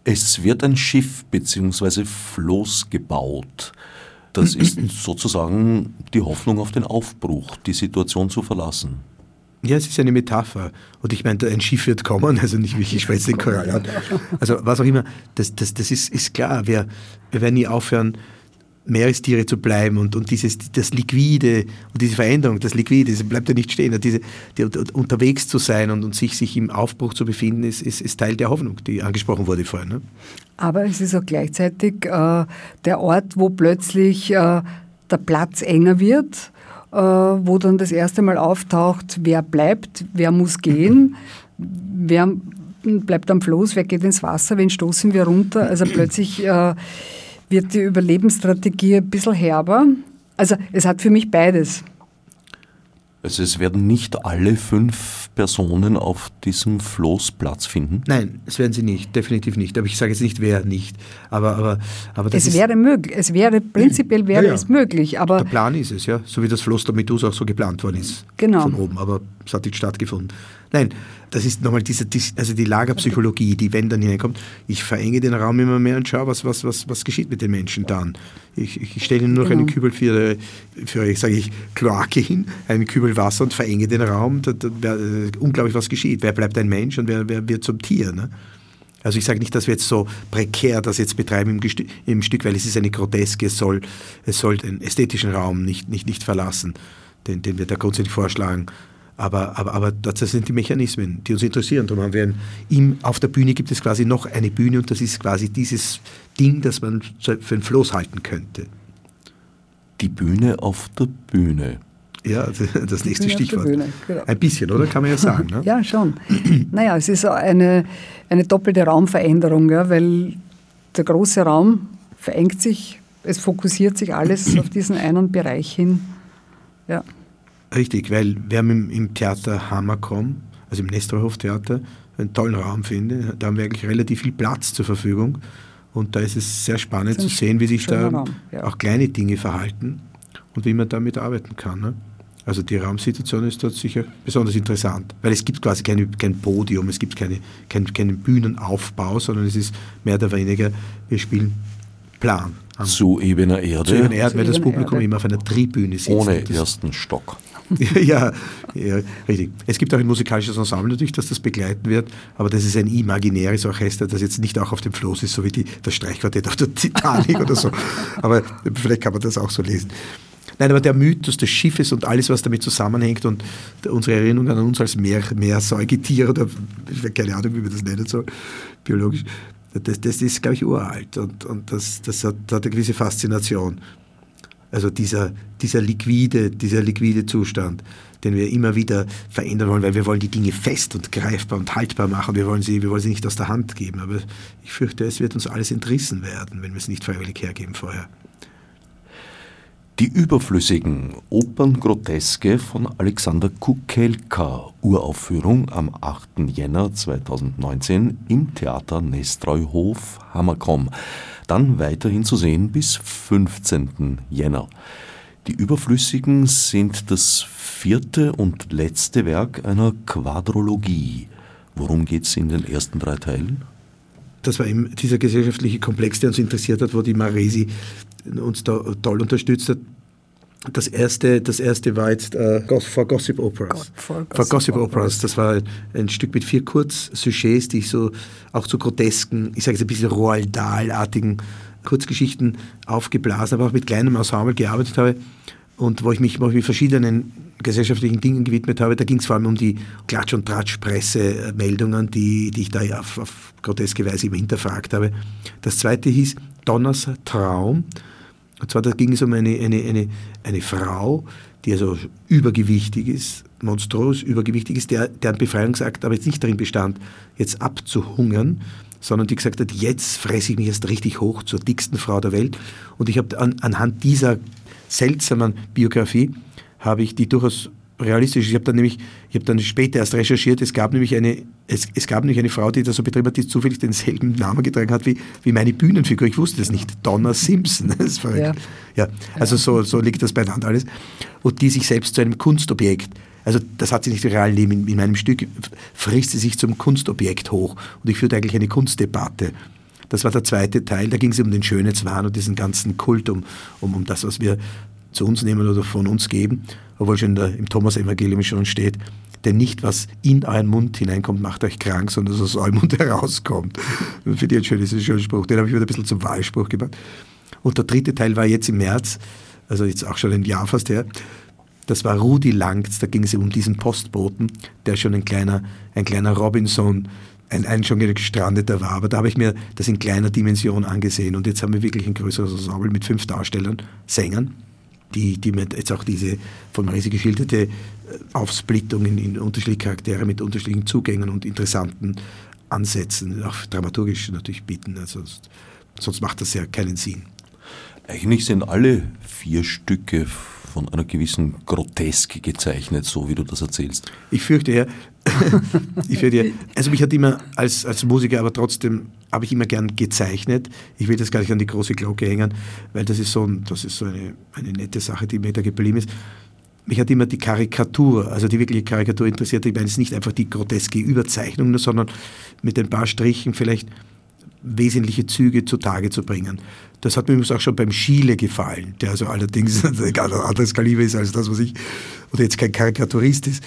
Es wird ein Schiff bzw. Floß gebaut. Das ist sozusagen die Hoffnung auf den Aufbruch, die Situation zu verlassen. Ja, es ist eine Metapher. Und ich meine, ein Schiff wird kommen, also nicht wirklich, ich spreche den Korall an. Also was auch immer, das, das, das ist, ist klar. Wir, wir werden nie aufhören, Meerestiere zu bleiben und, und dieses, das Liquide und diese Veränderung, das Liquide, das bleibt ja nicht stehen. Diese, die, unterwegs zu sein und, und sich, sich im Aufbruch zu befinden, ist, ist, ist Teil der Hoffnung, die angesprochen wurde vorhin. Ne? Aber es ist auch gleichzeitig äh, der Ort, wo plötzlich äh, der Platz enger wird, äh, wo dann das erste Mal auftaucht, wer bleibt, wer muss gehen, wer bleibt am Floß, wer geht ins Wasser, wen stoßen wir runter. Also plötzlich äh, wird die Überlebensstrategie ein bisschen herber. Also es hat für mich beides. Also es werden nicht alle fünf Personen auf diesem Floß Platz finden? Nein, es werden sie nicht, definitiv nicht. Aber ich sage jetzt nicht, wer nicht. Aber, aber, aber das es wäre möglich, es wäre prinzipiell wäre ja, ja. es möglich. Aber Der Plan ist es, ja, so wie das Floß der Medusa auch so geplant worden ist. Genau. Von oben, aber es hat nicht stattgefunden. Nein, das ist nochmal diese, also die Lagerpsychologie, die wenn dann hineinkommt, ich verenge den Raum immer mehr und schaue, was, was, was, was geschieht mit den Menschen dann. Ich, ich stelle ihnen nur genau. einen Kübel für, für ich sage ich, Kloake hin, einen Kübel Wasser und verenge den Raum. Da, da, da, unglaublich, was geschieht. Wer bleibt ein Mensch und wer, wer wird zum Tier? Ne? Also ich sage nicht, dass wir jetzt so prekär das jetzt betreiben im, Gestü im Stück, weil es ist eine Groteske, es soll, es soll den ästhetischen Raum nicht, nicht, nicht verlassen, den, den wir da grundsätzlich vorschlagen. Aber, aber, aber das sind die Mechanismen, die uns interessieren. Darum haben wir ein, im, auf der Bühne gibt es quasi noch eine Bühne und das ist quasi dieses Ding, das man für ein Floß halten könnte. Die Bühne auf der Bühne. Ja, das nächste Stichwort. Bühne, genau. Ein bisschen, oder? Kann man ja sagen. Ne? ja, schon. naja, es ist eine, eine doppelte Raumveränderung, ja, weil der große Raum verengt sich, es fokussiert sich alles auf diesen einen Bereich hin. Ja. Richtig, weil wir haben im, im Theater Hammerkomm, also im Nestorhof Theater, einen tollen Raum finde. Da haben wir eigentlich relativ viel Platz zur Verfügung. Und da ist es sehr spannend zu sehen, wie sich da ja. auch kleine Dinge verhalten und wie man damit arbeiten kann. Ne? Also die Raumsituation ist dort sicher besonders interessant, weil es gibt quasi keine, kein Podium, es gibt keine, kein, keinen Bühnenaufbau, sondern es ist mehr oder weniger, wir spielen Plan. Zu ebener Erde. Zu ebener Erde, weil das Publikum Erde. immer auf einer Tribüne sitzt. Ohne ersten Stock. ja, ja, richtig. Es gibt auch ein musikalisches Ensemble natürlich, das das begleiten wird, aber das ist ein imaginäres Orchester, das jetzt nicht auch auf dem Floß ist, so wie die, das Streichquartett auf der Titanic oder so. Aber vielleicht kann man das auch so lesen. Nein, aber der Mythos des Schiffes und alles, was damit zusammenhängt und unsere Erinnerung an uns als Meer, Meersäugetier oder keine Ahnung, wie man das nennen soll, biologisch, das, das ist, glaube ich, uralt und, und das, das hat, hat eine gewisse Faszination. Also dieser, dieser, liquide, dieser liquide Zustand, den wir immer wieder verändern wollen, weil wir wollen die Dinge fest und greifbar und haltbar machen. Wir wollen sie, wir wollen sie nicht aus der Hand geben. Aber ich fürchte, es wird uns alles entrissen werden, wenn wir es nicht freiwillig hergeben vorher. Die überflüssigen Operngroteske von Alexander Kukelka, Uraufführung am 8. Jänner 2019 im Theater Nestreuhof Hammerkomm. Dann weiterhin zu sehen bis 15. Jänner. Die Überflüssigen sind das vierte und letzte Werk einer Quadrologie. Worum geht es in den ersten drei Teilen? Das war eben dieser gesellschaftliche Komplex, der uns interessiert hat, wo die Maresi uns da toll unterstützt hat. Das erste, das erste war jetzt äh, for Gossip Operas. For Gossip, for Gossip Operas. Operas. Das war ein Stück mit vier Kurzsujets, die ich so auch zu grotesken, ich sage jetzt ein bisschen Roald Dahl-artigen Kurzgeschichten aufgeblasen, aber auch mit kleinem Ensemble gearbeitet habe und wo ich mich, wo ich mich verschiedenen gesellschaftlichen Dingen gewidmet habe. Da ging es vor allem um die Klatsch- und Tratsch-Pressemeldungen, die, die ich da auf, auf groteske Weise immer hinterfragt habe. Das zweite hieß Donners Traum. Und zwar da ging es um eine, eine, eine, eine Frau, die also übergewichtig ist, monströs übergewichtig ist, der, deren Befreiungsakt aber jetzt nicht darin bestand, jetzt abzuhungern, sondern die gesagt hat, jetzt fresse ich mich erst richtig hoch zur dicksten Frau der Welt. Und ich habe an, anhand dieser seltsamen Biografie, habe ich die durchaus realistisch. Ich habe dann nämlich, ich habe dann später erst recherchiert, es gab nämlich eine, es, es gab nämlich eine Frau, die das so betrieben hat, die zufällig denselben Namen getragen hat wie, wie meine Bühnenfigur. Ich wusste das nicht. Donna Simpson. Das ist verrückt. Ja. ja. Also so, so liegt das beieinander alles. Und die sich selbst zu einem Kunstobjekt also das hat sie nicht im realen Leben. In, in meinem Stück frisst sie sich zum Kunstobjekt hoch. Und ich führte eigentlich eine Kunstdebatte. Das war der zweite Teil. Da ging es um den Schönheitswahn und diesen ganzen Kult, um, um, um das, was wir zu uns nehmen oder von uns geben. Obwohl schon der, im Thomas-Evangelium schon steht, denn nicht was in euren Mund hineinkommt, macht euch krank, sondern was aus eurem Mund herauskommt. Für die ein schöner, schöner Spruch. Den habe ich wieder ein bisschen zum Wahlspruch gemacht. Und der dritte Teil war jetzt im März, also jetzt auch schon ein Jahr fast her, das war Rudi Langz, da ging es um diesen Postboten, der schon ein kleiner, ein kleiner Robinson, ein, ein schon gestrandeter war. Aber da habe ich mir das in kleiner Dimension angesehen. Und jetzt haben wir wirklich ein größeres Ensemble mit fünf Darstellern, Sängern, die, die mir jetzt auch diese von Marisi geschilderte äh, Aufsplittung in, unterschiedliche Charaktere mit unterschiedlichen Zugängen und interessanten Ansätzen, auch dramaturgisch natürlich bieten. Also, sonst macht das ja keinen Sinn. Eigentlich sind alle vier Stücke von einer gewissen Grotesk gezeichnet, so wie du das erzählst. Ich fürchte ja, ich fürchte ja, also mich hat immer als, als Musiker, aber trotzdem habe ich immer gern gezeichnet. Ich will das gar nicht an die große Glocke hängen, weil das ist so, das ist so eine, eine nette Sache, die mir da geblieben ist. Mich hat immer die Karikatur, also die wirkliche Karikatur interessiert. Ich meine, es ist nicht einfach die groteske Überzeichnung, sondern mit ein paar Strichen vielleicht wesentliche Züge zutage zu bringen. Das hat mir übrigens auch schon beim Schiele gefallen, der also allerdings ein anderes Kaliber ist als das, was ich, oder jetzt kein Karikaturist ist,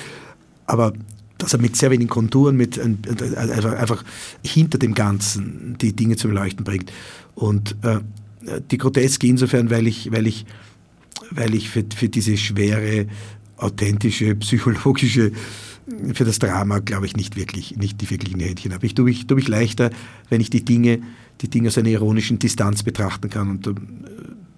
aber dass er mit sehr wenigen Konturen, mit einfach, einfach hinter dem Ganzen die Dinge zum Leuchten bringt. Und äh, die Groteske insofern, weil ich, weil ich, weil ich für, für diese schwere, authentische, psychologische für das Drama, glaube ich, nicht wirklich, nicht die wirklichen Händchen habe. Ich tue mich, tue mich leichter, wenn ich die Dinge, die Dinge aus einer ironischen Distanz betrachten kann und äh,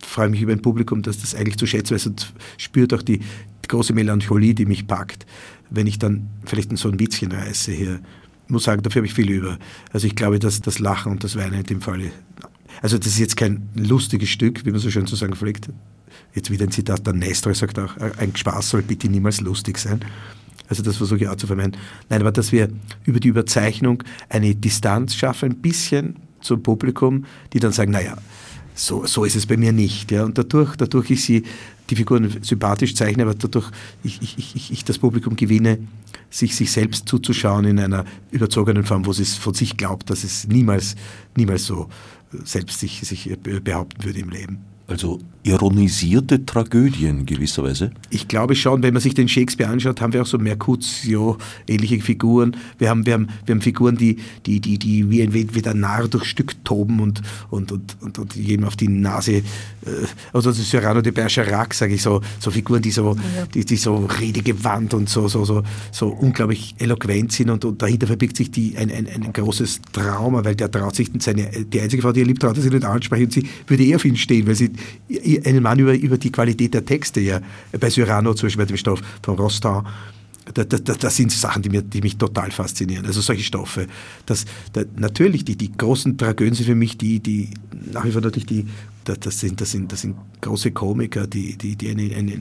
freue mich über ein Publikum, das das eigentlich zu schätzen weiß und spürt auch die, die große Melancholie, die mich packt, wenn ich dann vielleicht so ein Witzchen reiße hier. Ich muss sagen, dafür habe ich viel über. Also ich glaube, dass das Lachen und das Weinen in dem Falle, also das ist jetzt kein lustiges Stück, wie man so schön zu sagen pflegt. Jetzt wieder ein Zitat, der Nestor sagt auch, ein Spaß soll bitte niemals lustig sein. Also das versuche ich auch zu vermeiden. Nein, aber dass wir über die Überzeichnung eine Distanz schaffen, ein bisschen zum Publikum, die dann sagen, naja, so, so ist es bei mir nicht. Ja. Und dadurch, dadurch ich sie, die Figuren sympathisch zeichne, aber dadurch ich, ich, ich, ich das Publikum gewinne, sich, sich selbst zuzuschauen in einer überzogenen Form, wo sie es von sich glaubt, dass es niemals, niemals so selbst sich, sich behaupten würde im Leben. Also ironisierte Tragödien gewisserweise? Ich glaube schon, wenn man sich den Shakespeare anschaut, haben wir auch so Mercutio-ähnliche Figuren. Wir haben, wir, haben, wir haben Figuren, die, die, die, die wie ein wie der Narr durch Stück toben und, und, und, und, und jedem auf die Nase. Äh, also Cyrano de Bergerac, sage ich so, so Figuren, die so, die, die so redegewandt und so, so, so, so unglaublich eloquent sind und, und dahinter verbirgt sich die, ein, ein, ein großes Trauma, weil der traut sich seine, die einzige Frau, die er liebt, traut er sich nicht ansprechen und sie würde eher auf ihn stehen, weil sie einen Mann über, über die Qualität der Texte, ja, bei Cyrano zum Beispiel bei dem Stoff von Rostand, das, das, das, sind Sachen, die, mir, die mich total faszinieren. Also solche Stoffe. Das, das, natürlich, die, die großen Tragödien sind für mich die, die nach wie vor natürlich die, das, sind, das, sind, das sind große Komiker, die, die, die eine, eine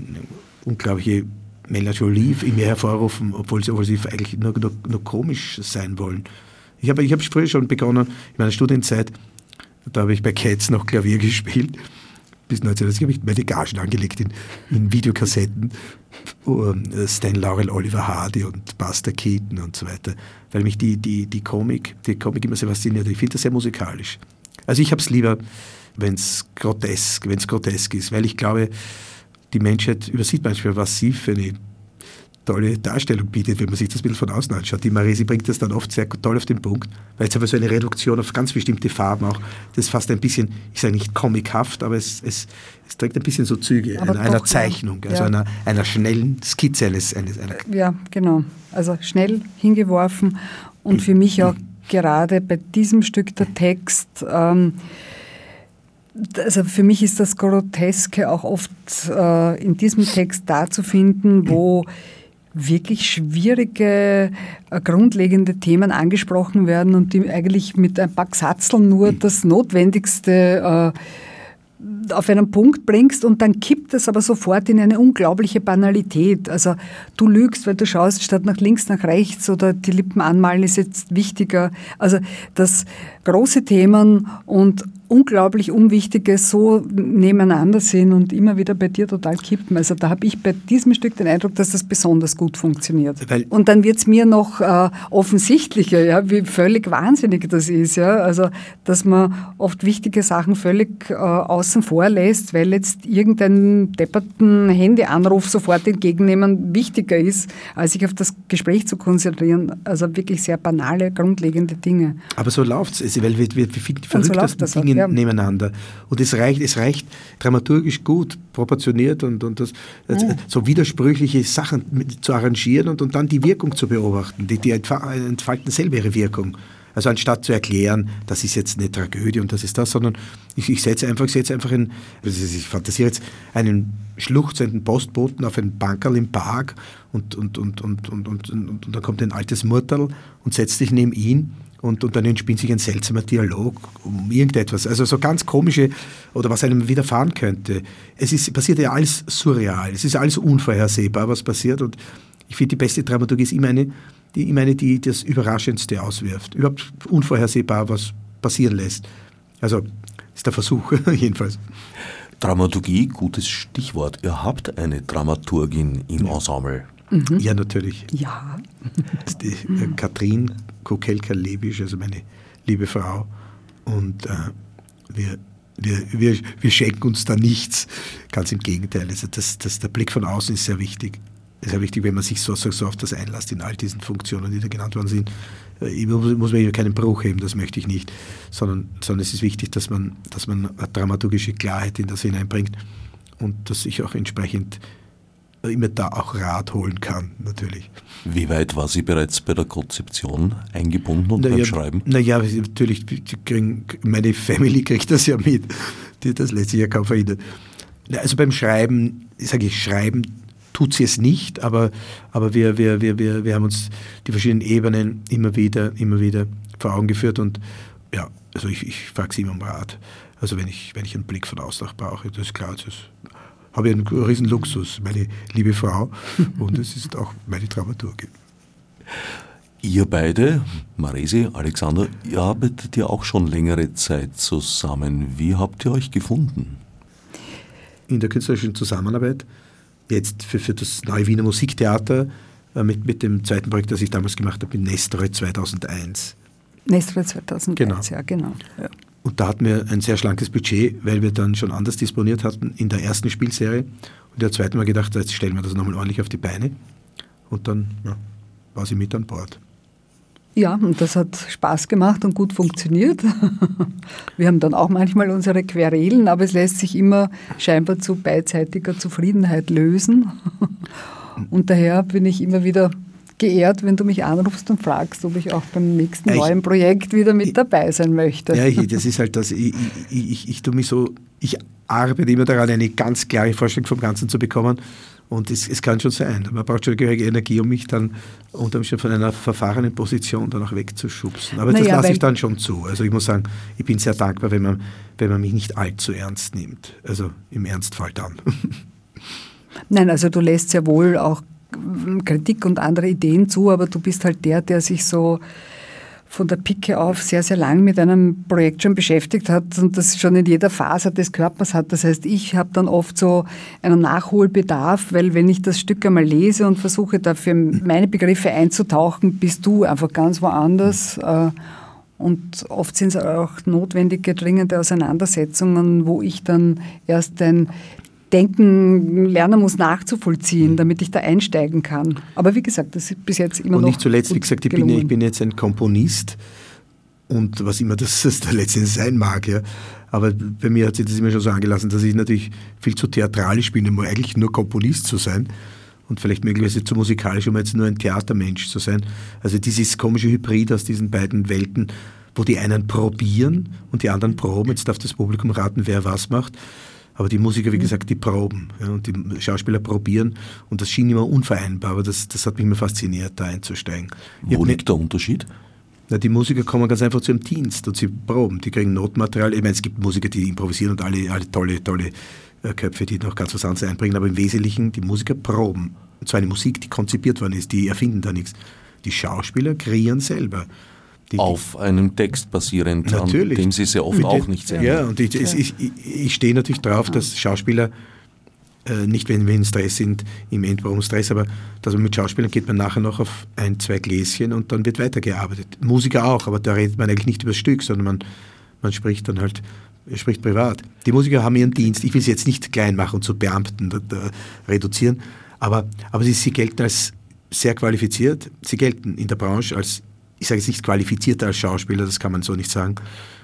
unglaubliche Melancholie in mir hervorrufen, obwohl sie, obwohl sie eigentlich nur, nur, nur komisch sein wollen. Ich habe ich hab früher schon begonnen, in meiner Studienzeit, da habe ich bei Cats noch Klavier gespielt bis 1990 habe ich meine Gagen angelegt in, in Videokassetten. Um, Stan Laurel, Oliver Hardy und Buster Keaton und so weiter, weil mich die, die, die Komik, die Komik immer sehr fasziniert. Ich finde das sehr musikalisch. Also ich habe es lieber, wenn es grotesk, grotesk ist, weil ich glaube, die Menschheit übersieht manchmal, was sie für eine tolle Darstellung bietet, wenn man sich das bisschen von außen anschaut. Die Maresi bringt das dann oft sehr toll auf den Punkt, weil es aber so eine Reduktion auf ganz bestimmte Farben auch, das ist fast ein bisschen, ich sage nicht comichaft, aber es, es, es trägt ein bisschen so Züge einer, einer, Zeichnung, also ja. einer, einer schnellen Skizze eines, eines einer Ja, genau. Also schnell hingeworfen und für mich auch gerade bei diesem Stück der Text, ähm, also für mich ist das Groteske auch oft äh, in diesem Text da zu finden, wo wirklich schwierige, äh, grundlegende Themen angesprochen werden und die eigentlich mit ein paar Gsatzeln nur das Notwendigste äh, auf einen Punkt bringst und dann kippt es aber sofort in eine unglaubliche Banalität. Also du lügst, weil du schaust statt nach links, nach rechts oder die Lippen anmalen ist jetzt wichtiger. Also dass große Themen und unglaublich Unwichtiges so nebeneinander sind und immer wieder bei dir total kippen. Also da habe ich bei diesem Stück den Eindruck, dass das besonders gut funktioniert. Weil und dann wird es mir noch äh, offensichtlicher, ja, wie völlig wahnsinnig das ist. Ja? Also dass man oft wichtige Sachen völlig äh, außen vor lässt, weil jetzt irgendein depperten Handyanruf sofort entgegennehmen wichtiger ist, als sich auf das Gespräch zu konzentrieren. Also wirklich sehr banale, grundlegende Dinge. Aber so läuft es, weil wir, wir, wir finden die verrücktesten so Dinge ja. nebeneinander. Und es reicht, es reicht dramaturgisch gut, proportioniert und, und das, ja. so widersprüchliche Sachen mit, zu arrangieren und, und dann die Wirkung zu beobachten. Die, die entfalten selber ihre Wirkung. Also anstatt zu erklären, das ist jetzt eine Tragödie und das ist das, sondern ich, ich setze einfach, ich setze einfach in, also ich fantasiere jetzt einen schluchzenden Postboten auf einen Bankerl im Park und, und, und, und, und, und, und, und, dann kommt ein altes Murterl und setzt sich neben ihn und, und dann entspinnt sich ein seltsamer Dialog um irgendetwas. Also so ganz komische oder was einem widerfahren könnte. Es ist, passiert ja alles surreal, es ist alles unvorhersehbar, was passiert und ich finde, die beste Dramaturgie ist immer eine, die, immer eine, die das Überraschendste auswirft. Überhaupt unvorhersehbar, was passieren lässt. Also ist der Versuch jedenfalls. Dramaturgie, gutes Stichwort. Ihr habt eine Dramaturgin im Ensemble. Mhm. Ja, natürlich. Ja. Die, äh, Katrin Kokelka-Lebisch, also meine liebe Frau. Und äh, wir, wir, wir, wir schenken uns da nichts. Ganz im Gegenteil. Also das, das, der Blick von außen ist sehr wichtig. Ist sehr wichtig, wenn man sich so, so, so auf das einlässt in all diesen Funktionen, die da genannt worden sind. Äh, ich muss, muss man keinen Bruch heben, das möchte ich nicht. Sondern, sondern es ist wichtig, dass man, dass man dramaturgische Klarheit in das hineinbringt und dass ich auch entsprechend immer da auch Rat holen kann, natürlich. Wie weit war sie bereits bei der Konzeption eingebunden und naja, beim Schreiben? Naja, natürlich, kriegen, meine Family kriegt das ja mit. Die, das lässt sich ja kaum verhindern. Also beim Schreiben, sage ich, Schreiben tut sie es nicht, aber, aber wir, wir, wir, wir, wir haben uns die verschiedenen Ebenen immer wieder, immer wieder vor Augen geführt und ja, also ich, ich frage sie immer um Rat. Also wenn ich, wenn ich einen Blick von außen brauche, das ist klar, das ist habe ich einen riesen Luxus, meine liebe Frau. Und es ist auch meine Dramaturgin. Ihr beide, Maresi, Alexander, ihr arbeitet ja auch schon längere Zeit zusammen. Wie habt ihr euch gefunden? In der künstlerischen Zusammenarbeit, jetzt für, für das Neue Wiener Musiktheater, äh, mit, mit dem zweiten Projekt, das ich damals gemacht habe, in Nestroy 2001. Nestroy 2001, genau. ja, genau. Ja. Und da hatten wir ein sehr schlankes Budget, weil wir dann schon anders disponiert hatten in der ersten Spielserie. Und der zweite Mal gedacht, jetzt stellen wir das nochmal ordentlich auf die Beine. Und dann ja, war sie mit an Bord. Ja, und das hat Spaß gemacht und gut funktioniert. Wir haben dann auch manchmal unsere Querelen, aber es lässt sich immer scheinbar zu beidseitiger Zufriedenheit lösen. Und daher bin ich immer wieder geehrt, wenn du mich anrufst und fragst, ob ich auch beim nächsten ich, neuen Projekt wieder mit dabei sein möchte. Ja, ich, das ist halt das. Ich, ich, ich, ich tue mich so, ich arbeite immer daran, eine ganz klare Vorstellung vom Ganzen zu bekommen. Und es, es kann schon sein. Man braucht schon gehörige Energie, um mich dann unter Umständen von einer verfahrenen Position dann auch wegzuschubsen. Aber das naja, lasse ich dann schon zu. Also ich muss sagen, ich bin sehr dankbar, wenn man, wenn man mich nicht allzu ernst nimmt. Also im Ernstfall dann. Nein, also du lässt sehr wohl auch Kritik und andere Ideen zu, aber du bist halt der, der sich so von der Pike auf sehr, sehr lang mit einem Projekt schon beschäftigt hat und das schon in jeder Phase des Körpers hat. Das heißt, ich habe dann oft so einen Nachholbedarf, weil wenn ich das Stück einmal lese und versuche dafür meine Begriffe einzutauchen, bist du einfach ganz woanders. Äh, und oft sind es auch notwendige, dringende Auseinandersetzungen, wo ich dann erst ein Denken lernen muss nachzuvollziehen, damit ich da einsteigen kann. Aber wie gesagt, das ist bis jetzt immer und noch. Und nicht zuletzt, wie gesagt, ich bin, ich bin, jetzt ein Komponist und was immer das, das da letztendlich sein mag, ja. Aber bei mir hat sich das immer schon so angelassen, dass ich natürlich viel zu theatralisch bin, um eigentlich nur Komponist zu sein und vielleicht möglicherweise zu musikalisch, um jetzt nur ein Theatermensch zu sein. Also dieses komische Hybrid aus diesen beiden Welten, wo die einen probieren und die anderen proben. Jetzt darf das Publikum raten, wer was macht. Aber die Musiker, wie mhm. gesagt, die proben ja, und die Schauspieler probieren und das schien immer unvereinbar, aber das, das hat mich immer fasziniert, da einzusteigen. Wo liegt der Unterschied? Na, die Musiker kommen ganz einfach zu ihrem Dienst und sie proben, die kriegen Notmaterial. Ich meine, es gibt Musiker, die improvisieren und alle, alle tolle, tolle äh, Köpfe, die noch ganz was anderes einbringen, aber im Wesentlichen die Musiker proben. Und zwar eine Musik, die konzipiert worden ist, die erfinden da nichts. Die Schauspieler kreieren selber. Die, auf einem Text basierend, natürlich. an dem Sie sehr oft auch nicht sehen. Ja, und ich, ich, ich, stehe natürlich darauf, dass Schauspieler äh, nicht wenn wir in Stress sind, im Endprogramm Stress, aber dass man mit Schauspielern geht man nachher noch auf ein, zwei Gläschen und dann wird weitergearbeitet. Musiker auch, aber da redet man eigentlich nicht über das Stück, sondern man, man spricht dann halt, spricht privat. Die Musiker haben ihren Dienst, ich will sie jetzt nicht klein machen und zu Beamten da, da reduzieren, aber, aber sie, sie gelten als sehr qualifiziert, sie gelten in der Branche als ich sage jetzt nicht qualifizierter als Schauspieler, das kann man so nicht sagen,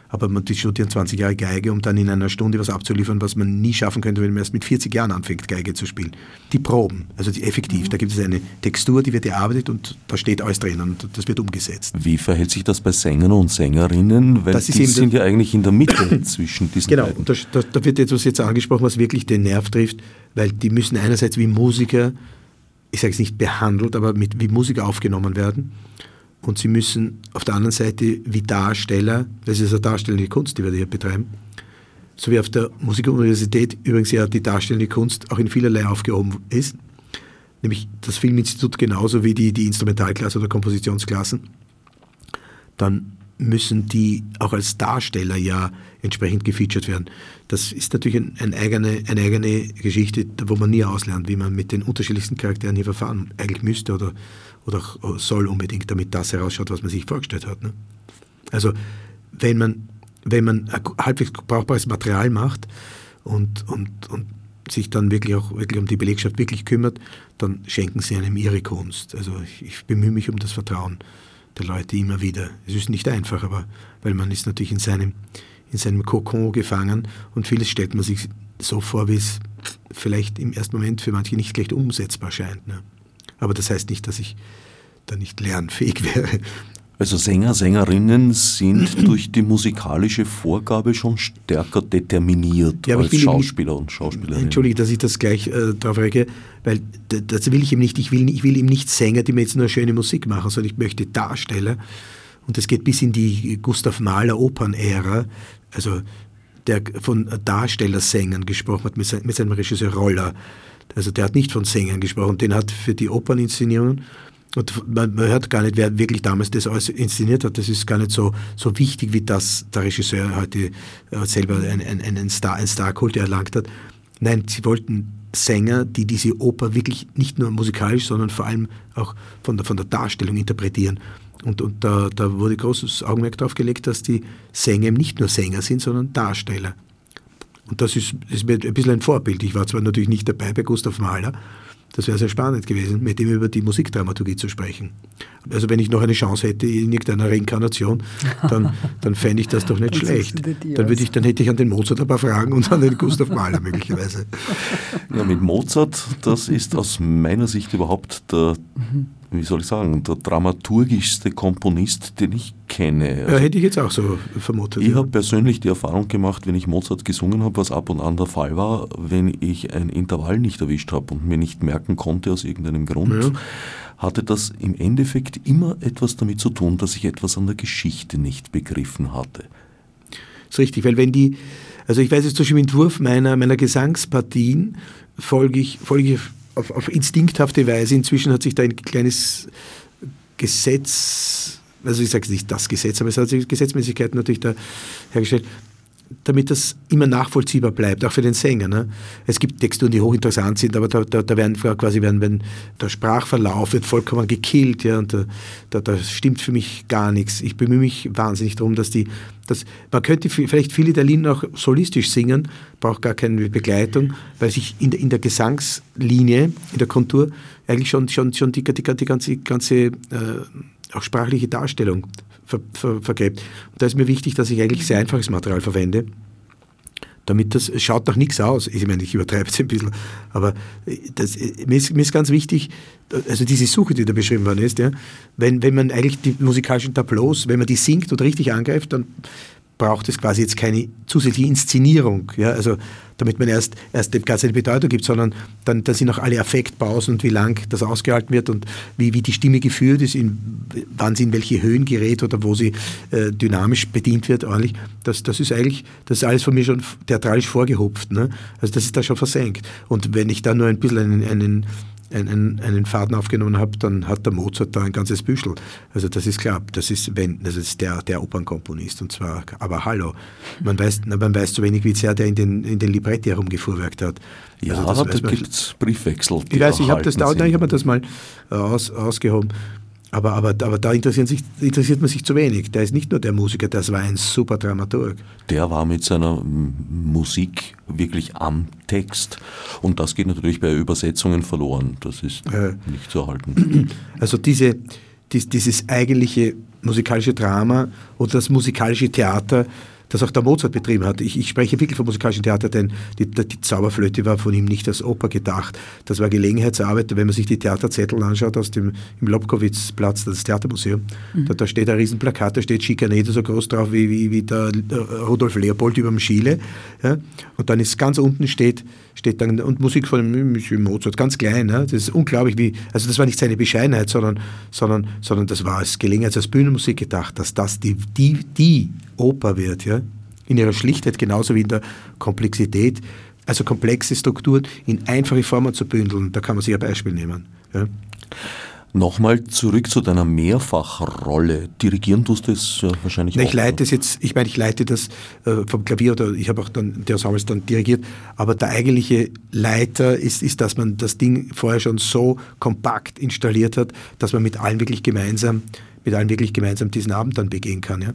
aber man studiert 20 Jahre Geige, um dann in einer Stunde was abzuliefern, was man nie schaffen könnte, wenn man erst mit 40 Jahren anfängt, Geige zu spielen. Die Proben, also die effektiv, mhm. da gibt es eine Textur, die wird erarbeitet und da steht alles drin und das wird umgesetzt. Wie verhält sich das bei Sängern und Sängerinnen? Weil die sind ja eigentlich in der Mitte zwischen diesen genau, beiden. Genau, da, da wird etwas jetzt angesprochen, was wirklich den Nerv trifft, weil die müssen einerseits wie Musiker, ich sage es nicht behandelt, aber mit, wie Musiker aufgenommen werden und sie müssen auf der anderen Seite wie Darsteller, das ist eine darstellende Kunst, die wir hier betreiben, so wie auf der Musikuniversität übrigens ja die darstellende Kunst auch in vielerlei aufgehoben ist, nämlich das Filminstitut genauso wie die, die Instrumentalklasse oder Kompositionsklassen, dann müssen die auch als Darsteller ja entsprechend gefeatured werden. Das ist natürlich ein, ein eigene, eine eigene Geschichte, wo man nie auslernt, wie man mit den unterschiedlichsten Charakteren hier verfahren eigentlich müsste oder, oder soll unbedingt, damit das herausschaut, was man sich vorgestellt hat. Ne? Also wenn man, wenn man halbwegs brauchbares Material macht und, und, und sich dann wirklich auch wirklich um die Belegschaft wirklich kümmert, dann schenken sie einem ihre Kunst. Also ich, ich bemühe mich um das Vertrauen der Leute immer wieder. Es ist nicht einfach, aber weil man ist natürlich in seinem, in seinem Kokon gefangen und vieles stellt man sich so vor, wie es vielleicht im ersten Moment für manche nicht gleich umsetzbar scheint. Ne? Aber das heißt nicht, dass ich da nicht lernfähig wäre. Also Sänger, Sängerinnen sind durch die musikalische Vorgabe schon stärker determiniert ja, als Schauspieler und Schauspielerinnen. Entschuldige, dass ich das gleich äh, darauf rege, weil das will ich ihm nicht. Ich will, ich will ihm nicht Sänger, die mir jetzt nur schöne Musik machen, sondern ich möchte Darsteller. Und das geht bis in die Gustav Mahler Opernära, also der von Darstellersängern gesprochen hat mit, mit seinem Regisseur Roller. Also der hat nicht von Sängern gesprochen, den hat für die Operninszenierungen und man, man, hört gar nicht, wer wirklich damals das alles inszeniert hat. Das ist gar nicht so, so wichtig, wie das der Regisseur heute äh, selber einen, einen, Star, einen Starkult erlangt hat. Nein, sie wollten Sänger, die diese Oper wirklich nicht nur musikalisch, sondern vor allem auch von der, von der Darstellung interpretieren. Und, und da, da wurde großes Augenmerk darauf gelegt, dass die Sänger nicht nur Sänger sind, sondern Darsteller. Und das ist, ist mir ein bisschen ein Vorbild. Ich war zwar natürlich nicht dabei bei Gustav Mahler, das wäre sehr spannend gewesen, mit ihm über die Musikdramaturgie zu sprechen. Also wenn ich noch eine Chance hätte in irgendeiner Reinkarnation, dann, dann fände ich das doch nicht schlecht. Dann, würde ich, dann hätte ich an den Mozart ein paar Fragen und an den Gustav Mahler möglicherweise. Ja, mit Mozart, das ist aus meiner Sicht überhaupt der mhm wie soll ich sagen, der dramaturgischste Komponist, den ich kenne. Also ja, hätte ich jetzt auch so vermutet. Ich ja. habe persönlich die Erfahrung gemacht, wenn ich Mozart gesungen habe, was ab und an der Fall war, wenn ich ein Intervall nicht erwischt habe und mir nicht merken konnte aus irgendeinem Grund, ja. hatte das im Endeffekt immer etwas damit zu tun, dass ich etwas an der Geschichte nicht begriffen hatte. Das ist richtig, weil wenn die, also ich weiß jetzt zum Beispiel im Entwurf meiner, meiner Gesangspartien folge ich, folge ich auf, auf instinkthafte Weise. Inzwischen hat sich da ein kleines Gesetz, also ich sage nicht das Gesetz, aber es hat sich Gesetzmäßigkeiten natürlich da hergestellt, damit das immer nachvollziehbar bleibt, auch für den Sänger. Ne? Es gibt Texturen, die hochinteressant sind, aber da, da, da werden quasi werden, wenn der Sprachverlauf wird vollkommen gekillt, ja, und da, da, da stimmt für mich gar nichts. Ich bemühe mich wahnsinnig darum, dass die, dass, man könnte vielleicht viele der Lieder auch solistisch singen, braucht gar keine Begleitung, weil sich in der, in der Gesangslinie, in der Kontur eigentlich schon, schon, schon die, die, die ganze, ganze äh, auch sprachliche Darstellung ver, ver, vergräbt. Und da ist mir wichtig, dass ich eigentlich sehr einfaches Material verwende, damit das schaut nach nichts aus. Ich meine, ich übertreibe es ein bisschen, aber das, mir, ist, mir ist ganz wichtig, also diese Suche, die da beschrieben worden ist, ja, wenn, wenn man eigentlich die musikalischen Tableaus, wenn man die singt und richtig angreift, dann braucht es quasi jetzt keine zusätzliche Inszenierung, ja, also damit man erst, erst dem Ganzen eine Bedeutung gibt, sondern dann, dann sind auch alle Affektpausen und wie lang das ausgehalten wird und wie, wie die Stimme geführt ist, in, wann sie in welche Höhen gerät oder wo sie äh, dynamisch bedient wird, ordentlich. Das, das ist eigentlich, das ist alles von mir schon theatralisch vorgehupft. Ne? Also das ist da schon versenkt. Und wenn ich da nur ein bisschen einen, einen einen, einen Faden aufgenommen habe, dann hat der Mozart da ein ganzes Büschel. Also das ist klar, das ist, wenn, das ist der, der Opernkomponist und zwar, aber hallo, man weiß, man weiß so wenig wie sehr der in den, in den Libretti herumgefuhrwerkt hat. Ja, also da gibt es Briefwechsel. Ich weiß, ich habe das da, ich hab mir das mal aus, ausgehoben. Aber, aber, aber da interessiert, sich, interessiert man sich zu wenig. Der ist nicht nur der Musiker, das war ein super Dramaturg. Der war mit seiner Musik wirklich am Text. Und das geht natürlich bei Übersetzungen verloren. Das ist äh, nicht zu erhalten. Also diese, dies, dieses eigentliche musikalische Drama oder das musikalische Theater, das auch der Mozart betrieben hat. Ich, ich spreche wirklich vom musikalischen Theater, denn die, die, Zauberflöte war von ihm nicht als Oper gedacht. Das war Gelegenheitsarbeit. Wenn man sich die Theaterzettel anschaut aus dem im Lobkowitzplatz, das Theatermuseum, mhm. da, da, steht ein Riesenplakat, da steht Schikanede so groß drauf wie, wie, wie der Rudolf Leopold über dem Schiele. Ja? Und dann ist ganz unten steht steht dann, und Musik von Mozart, ganz klein. Ne? Das ist unglaublich, wie, also das war nicht seine Bescheidenheit, sondern, sondern, sondern das war als Gelegenheit, als Bühnenmusik gedacht, dass das die, die, die Oper wird, ja? in ihrer Schlichtheit genauso wie in der Komplexität, also komplexe Strukturen in einfache Formen zu bündeln. Da kann man sich ein Beispiel nehmen. Ja? Nochmal zurück zu deiner Mehrfachrolle. Dirigieren tust du es ja wahrscheinlich Na. Ich leite es jetzt, ich meine, ich leite das äh, vom Klavier oder ich habe auch dann der Ensembles dann dirigiert, aber der eigentliche Leiter ist, ist, dass man das Ding vorher schon so kompakt installiert hat, dass man mit allen wirklich gemeinsam, mit allen wirklich gemeinsam diesen Abend dann begehen kann. Ja?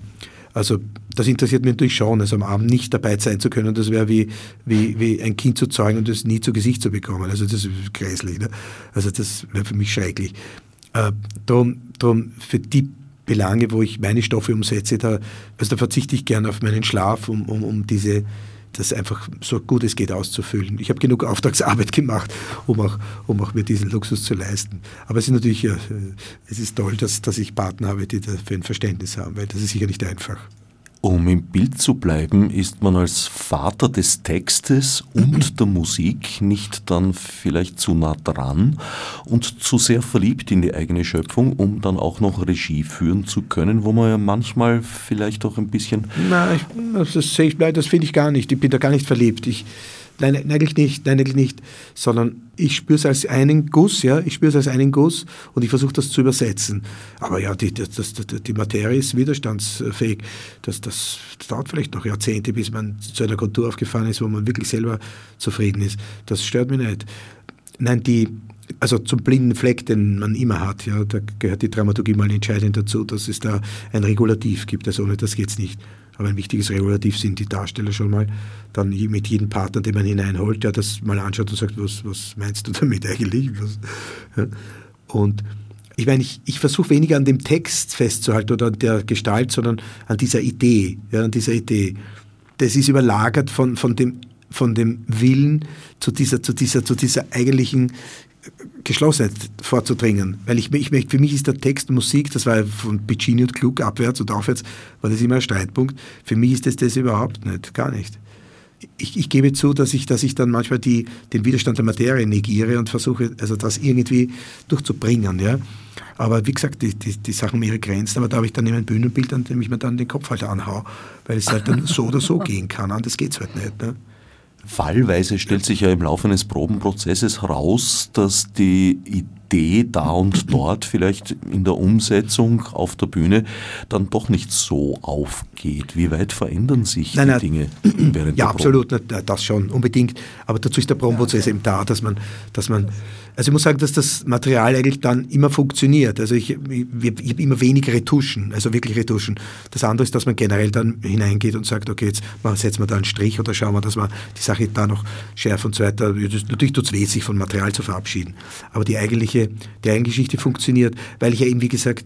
Also das interessiert mich natürlich schon, also am Abend nicht dabei sein zu können, das wäre wie, wie, wie ein Kind zu zeugen und das nie zu Gesicht zu bekommen. Also das ist grässlich. Ne? Also das wäre für mich schrecklich. Äh, drum, drum für die Belange, wo ich meine Stoffe umsetze, da, also da verzichte ich gern auf meinen Schlaf, um, um, um diese das einfach so gut es geht auszufüllen. Ich habe genug Auftragsarbeit gemacht, um auch, um auch mir diesen Luxus zu leisten. Aber es ist natürlich, ja, es ist toll, dass, dass ich Partner habe, die dafür ein Verständnis haben, weil das ist sicher nicht einfach. Um im Bild zu bleiben, ist man als Vater des Textes und der Musik nicht dann vielleicht zu nah dran und zu sehr verliebt in die eigene Schöpfung, um dann auch noch Regie führen zu können, wo man ja manchmal vielleicht auch ein bisschen. Nein, das sehe ich, das finde ich gar nicht. Ich bin da gar nicht verliebt. Ich, Nein, eigentlich nicht, nein, eigentlich nicht, sondern ich spüre es als einen Guss, ja, ich spüre es als einen Guss und ich versuche das zu übersetzen. Aber ja, die, das, das, die Materie ist widerstandsfähig. Das, das dauert vielleicht noch Jahrzehnte, bis man zu einer Kultur aufgefahren ist, wo man wirklich selber zufrieden ist. Das stört mich nicht. Nein, die, also zum blinden Fleck, den man immer hat, ja, da gehört die Dramaturgie mal entscheidend dazu, dass es da ein Regulativ gibt. Also ohne das geht es nicht. Aber ein wichtiges Regulativ sind die Darsteller schon mal. Dann mit jedem Partner, den man hineinholt, der das mal anschaut und sagt, was, was meinst du damit eigentlich? Was. Und ich meine, ich, ich versuche weniger an dem Text festzuhalten oder an der Gestalt, sondern an dieser Idee. Ja, an dieser Idee. Das ist überlagert von, von, dem, von dem Willen zu dieser, zu dieser, zu dieser eigentlichen Geschlossenheit vorzudringen. Weil ich, ich möchte, für mich ist der Text Musik, das war von Piccini und Klug abwärts und aufwärts, war das immer ein Streitpunkt. Für mich ist das das überhaupt nicht, gar nicht. Ich, ich gebe zu, dass ich, dass ich dann manchmal die, den Widerstand der Materie negiere und versuche, also das irgendwie durchzubringen. Ja? Aber wie gesagt, die, die, die Sachen haben ihre Grenzen, aber da habe ich dann eben ein Bühnenbild, an dem ich mir dann den Kopf halt anhaue, weil es halt dann so oder so gehen kann. Anders geht es halt nicht. Ne? Fallweise stellt sich ja im Laufe eines Probenprozesses heraus, dass die Idee da und dort vielleicht in der Umsetzung auf der Bühne dann doch nicht so aufgeht. Wie weit verändern sich nein, die nein, Dinge während Ja, der absolut, das schon, unbedingt. Aber dazu ist der Probenprozess eben da, dass man, dass man also ich muss sagen, dass das Material eigentlich dann immer funktioniert. Also ich, ich, ich habe immer weniger Retuschen, also wirklich Retuschen. Das andere ist, dass man generell dann hineingeht und sagt, okay, jetzt setzen wir da einen Strich oder schauen wir, dass wir die Sache da noch schärfen und so weiter. Natürlich tut es weh, sich von Material zu verabschieden. Aber die eigentliche, die eigentliche Geschichte funktioniert, weil ich ja eben, wie gesagt,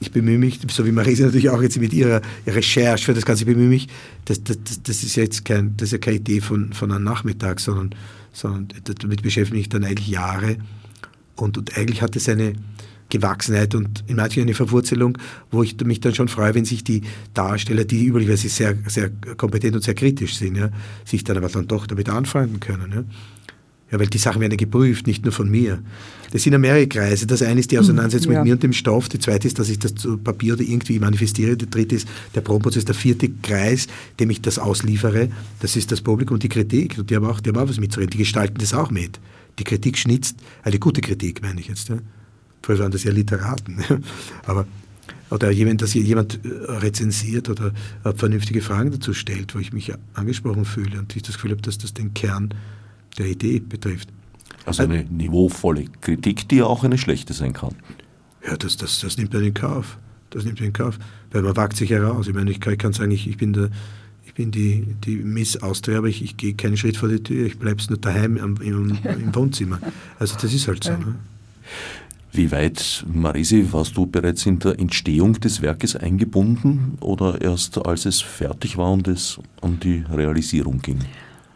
ich bemühe mich, so wie Marisa natürlich auch jetzt mit ihrer Recherche für das Ganze, ich bemühe mich, das, das, das ist ja jetzt kein, das ist ja keine Idee von, von einem Nachmittag, sondern sondern damit beschäftige ich dann eigentlich Jahre. Und, und eigentlich hat es eine Gewachsenheit und in manchen eine Verwurzelung, wo ich mich dann schon freue, wenn sich die Darsteller, die üblicherweise sehr, sehr kompetent und sehr kritisch sind, ja, sich dann aber dann doch damit anfreunden können. Ja. Ja, weil die Sachen werden ja geprüft, nicht nur von mir. Das sind ja mehrere Kreise. Das eine ist die Auseinandersetzung ja. mit mir und dem Stoff. Die zweite ist, dass ich das zu Papier oder irgendwie manifestiere. Der dritte ist der Probenprozess. Der vierte Kreis, dem ich das ausliefere, das ist das Publikum und die Kritik. Und die haben auch, die haben auch was mitzureden. Die gestalten das auch mit. Die Kritik schnitzt, eine gute Kritik meine ich jetzt. Ja. Früher waren das ja Literaten. Aber oder jemand, dass jemand äh, rezensiert oder vernünftige Fragen dazu stellt, wo ich mich angesprochen fühle und ich das Gefühl habe, dass das den Kern der Idee betrifft. Also eine niveauvolle Kritik, die ja auch eine schlechte sein kann. Ja, das, das, das nimmt man in Kauf. Das nimmt man in Kauf. Weil man wagt sich heraus. Ich meine, ich kann, ich kann sagen, ich, ich bin der, ich bin die, die Miss Austria, aber ich, ich gehe keinen Schritt vor die Tür, ich bleibe nur daheim im, im, im, Wohnzimmer. Also das ist halt so. Ne? Wie weit, Marisi, warst du bereits in der Entstehung des Werkes eingebunden oder erst als es fertig war und es um die Realisierung ging?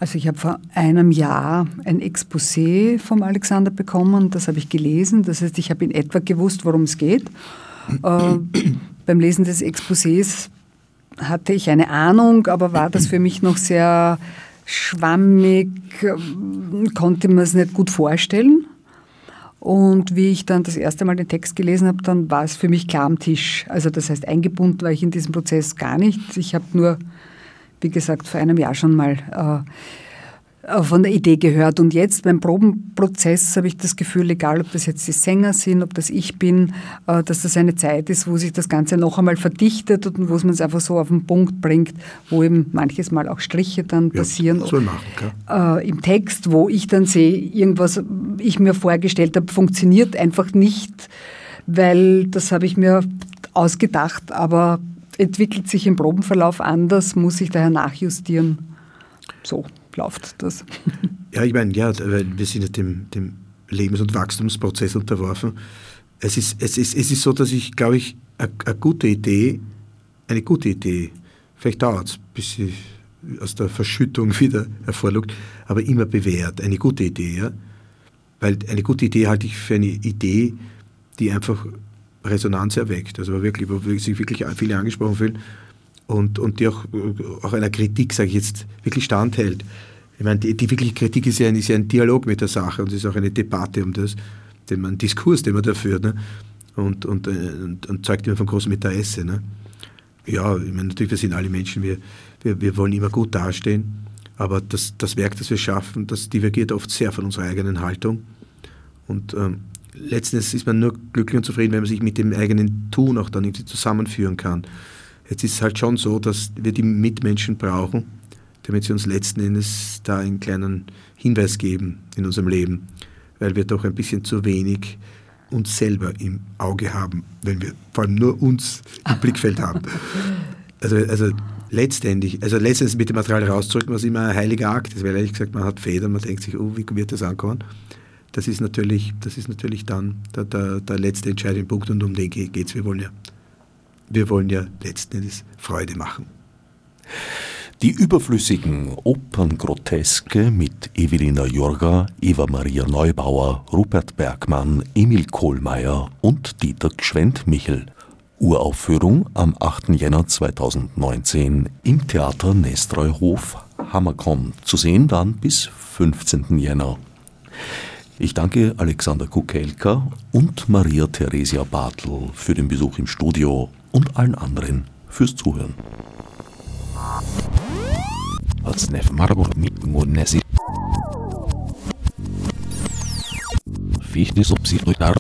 Also ich habe vor einem Jahr ein Exposé vom Alexander bekommen, das habe ich gelesen. Das heißt, ich habe in etwa gewusst, worum es geht. Äh, beim Lesen des Exposés hatte ich eine Ahnung, aber war das für mich noch sehr schwammig, konnte man es nicht gut vorstellen. Und wie ich dann das erste Mal den Text gelesen habe, dann war es für mich klar am Tisch. Also das heißt, eingebunden war ich in diesem Prozess gar nicht. Ich habe nur, wie gesagt, vor einem Jahr schon mal äh, äh, von der Idee gehört. Und jetzt beim Probenprozess habe ich das Gefühl, egal ob das jetzt die Sänger sind, ob das ich bin, äh, dass das eine Zeit ist, wo sich das Ganze noch einmal verdichtet und wo es man es einfach so auf den Punkt bringt, wo eben manches Mal auch Striche dann ja, passieren. Soll machen, äh, Im Text, wo ich dann sehe, irgendwas ich mir vorgestellt habe, funktioniert einfach nicht, weil das habe ich mir ausgedacht, aber entwickelt sich im Probenverlauf anders, muss ich daher nachjustieren. So läuft das. Ja, ich meine, ja, wir sind dem, dem Lebens- und Wachstumsprozess unterworfen. Es ist, es, ist, es ist so, dass ich, glaube ich, eine gute Idee, eine gute Idee, vielleicht dauert es, bis sie aus der Verschüttung wieder hervorlugt, aber immer bewährt. Eine gute Idee, ja. Weil eine gute Idee halte ich für eine Idee, die einfach Resonanz erweckt. Also wirklich, wo sich wirklich viele angesprochen fühlen und, und die auch, auch einer Kritik, sage ich jetzt, wirklich standhält. Ich meine, die, die wirkliche Kritik ist ja, ein, ist ja ein Dialog mit der Sache und es ist auch eine Debatte um das, den man, Diskurs, den man da führt ne? und, und, und, und zeugt immer von großem Interesse. Ne? Ja, ich meine, natürlich, wir sind alle Menschen, wir, wir, wir wollen immer gut dastehen, aber das, das Werk, das wir schaffen, das divergiert oft sehr von unserer eigenen Haltung. Und ähm, letztendlich ist man nur glücklich und zufrieden, wenn man sich mit dem eigenen Tun auch dann irgendwie zusammenführen kann. Jetzt ist es halt schon so, dass wir die Mitmenschen brauchen, damit sie uns letzten Endes da einen kleinen Hinweis geben in unserem Leben, weil wir doch ein bisschen zu wenig uns selber im Auge haben, wenn wir vor allem nur uns im Blickfeld haben. Also, also letztendlich, also letztendlich mit dem Material rauszudrücken, was immer ein heiliger Akt ist, weil ehrlich gesagt, man hat Federn, man denkt sich, oh, wie wird das ankommen? Das ist natürlich, das ist natürlich dann der, der, der letzte entscheidende Punkt und um den geht es. Wir wollen ja wir wollen ja letzten Endes Freude machen. Die überflüssigen Operngroteske mit Evelina Jorga, Eva Maria Neubauer, Rupert Bergmann, Emil Kohlmeier und Dieter Gschwend-Michel. Uraufführung am 8. Jänner 2019 im Theater Nestreuhof Hammerkomm. Zu sehen dann bis 15. Jänner. Ich danke Alexander Kukelka und Maria Theresia Bartel für den Besuch im Studio und allen anderen fürs Zuhören. Fichte subsidiar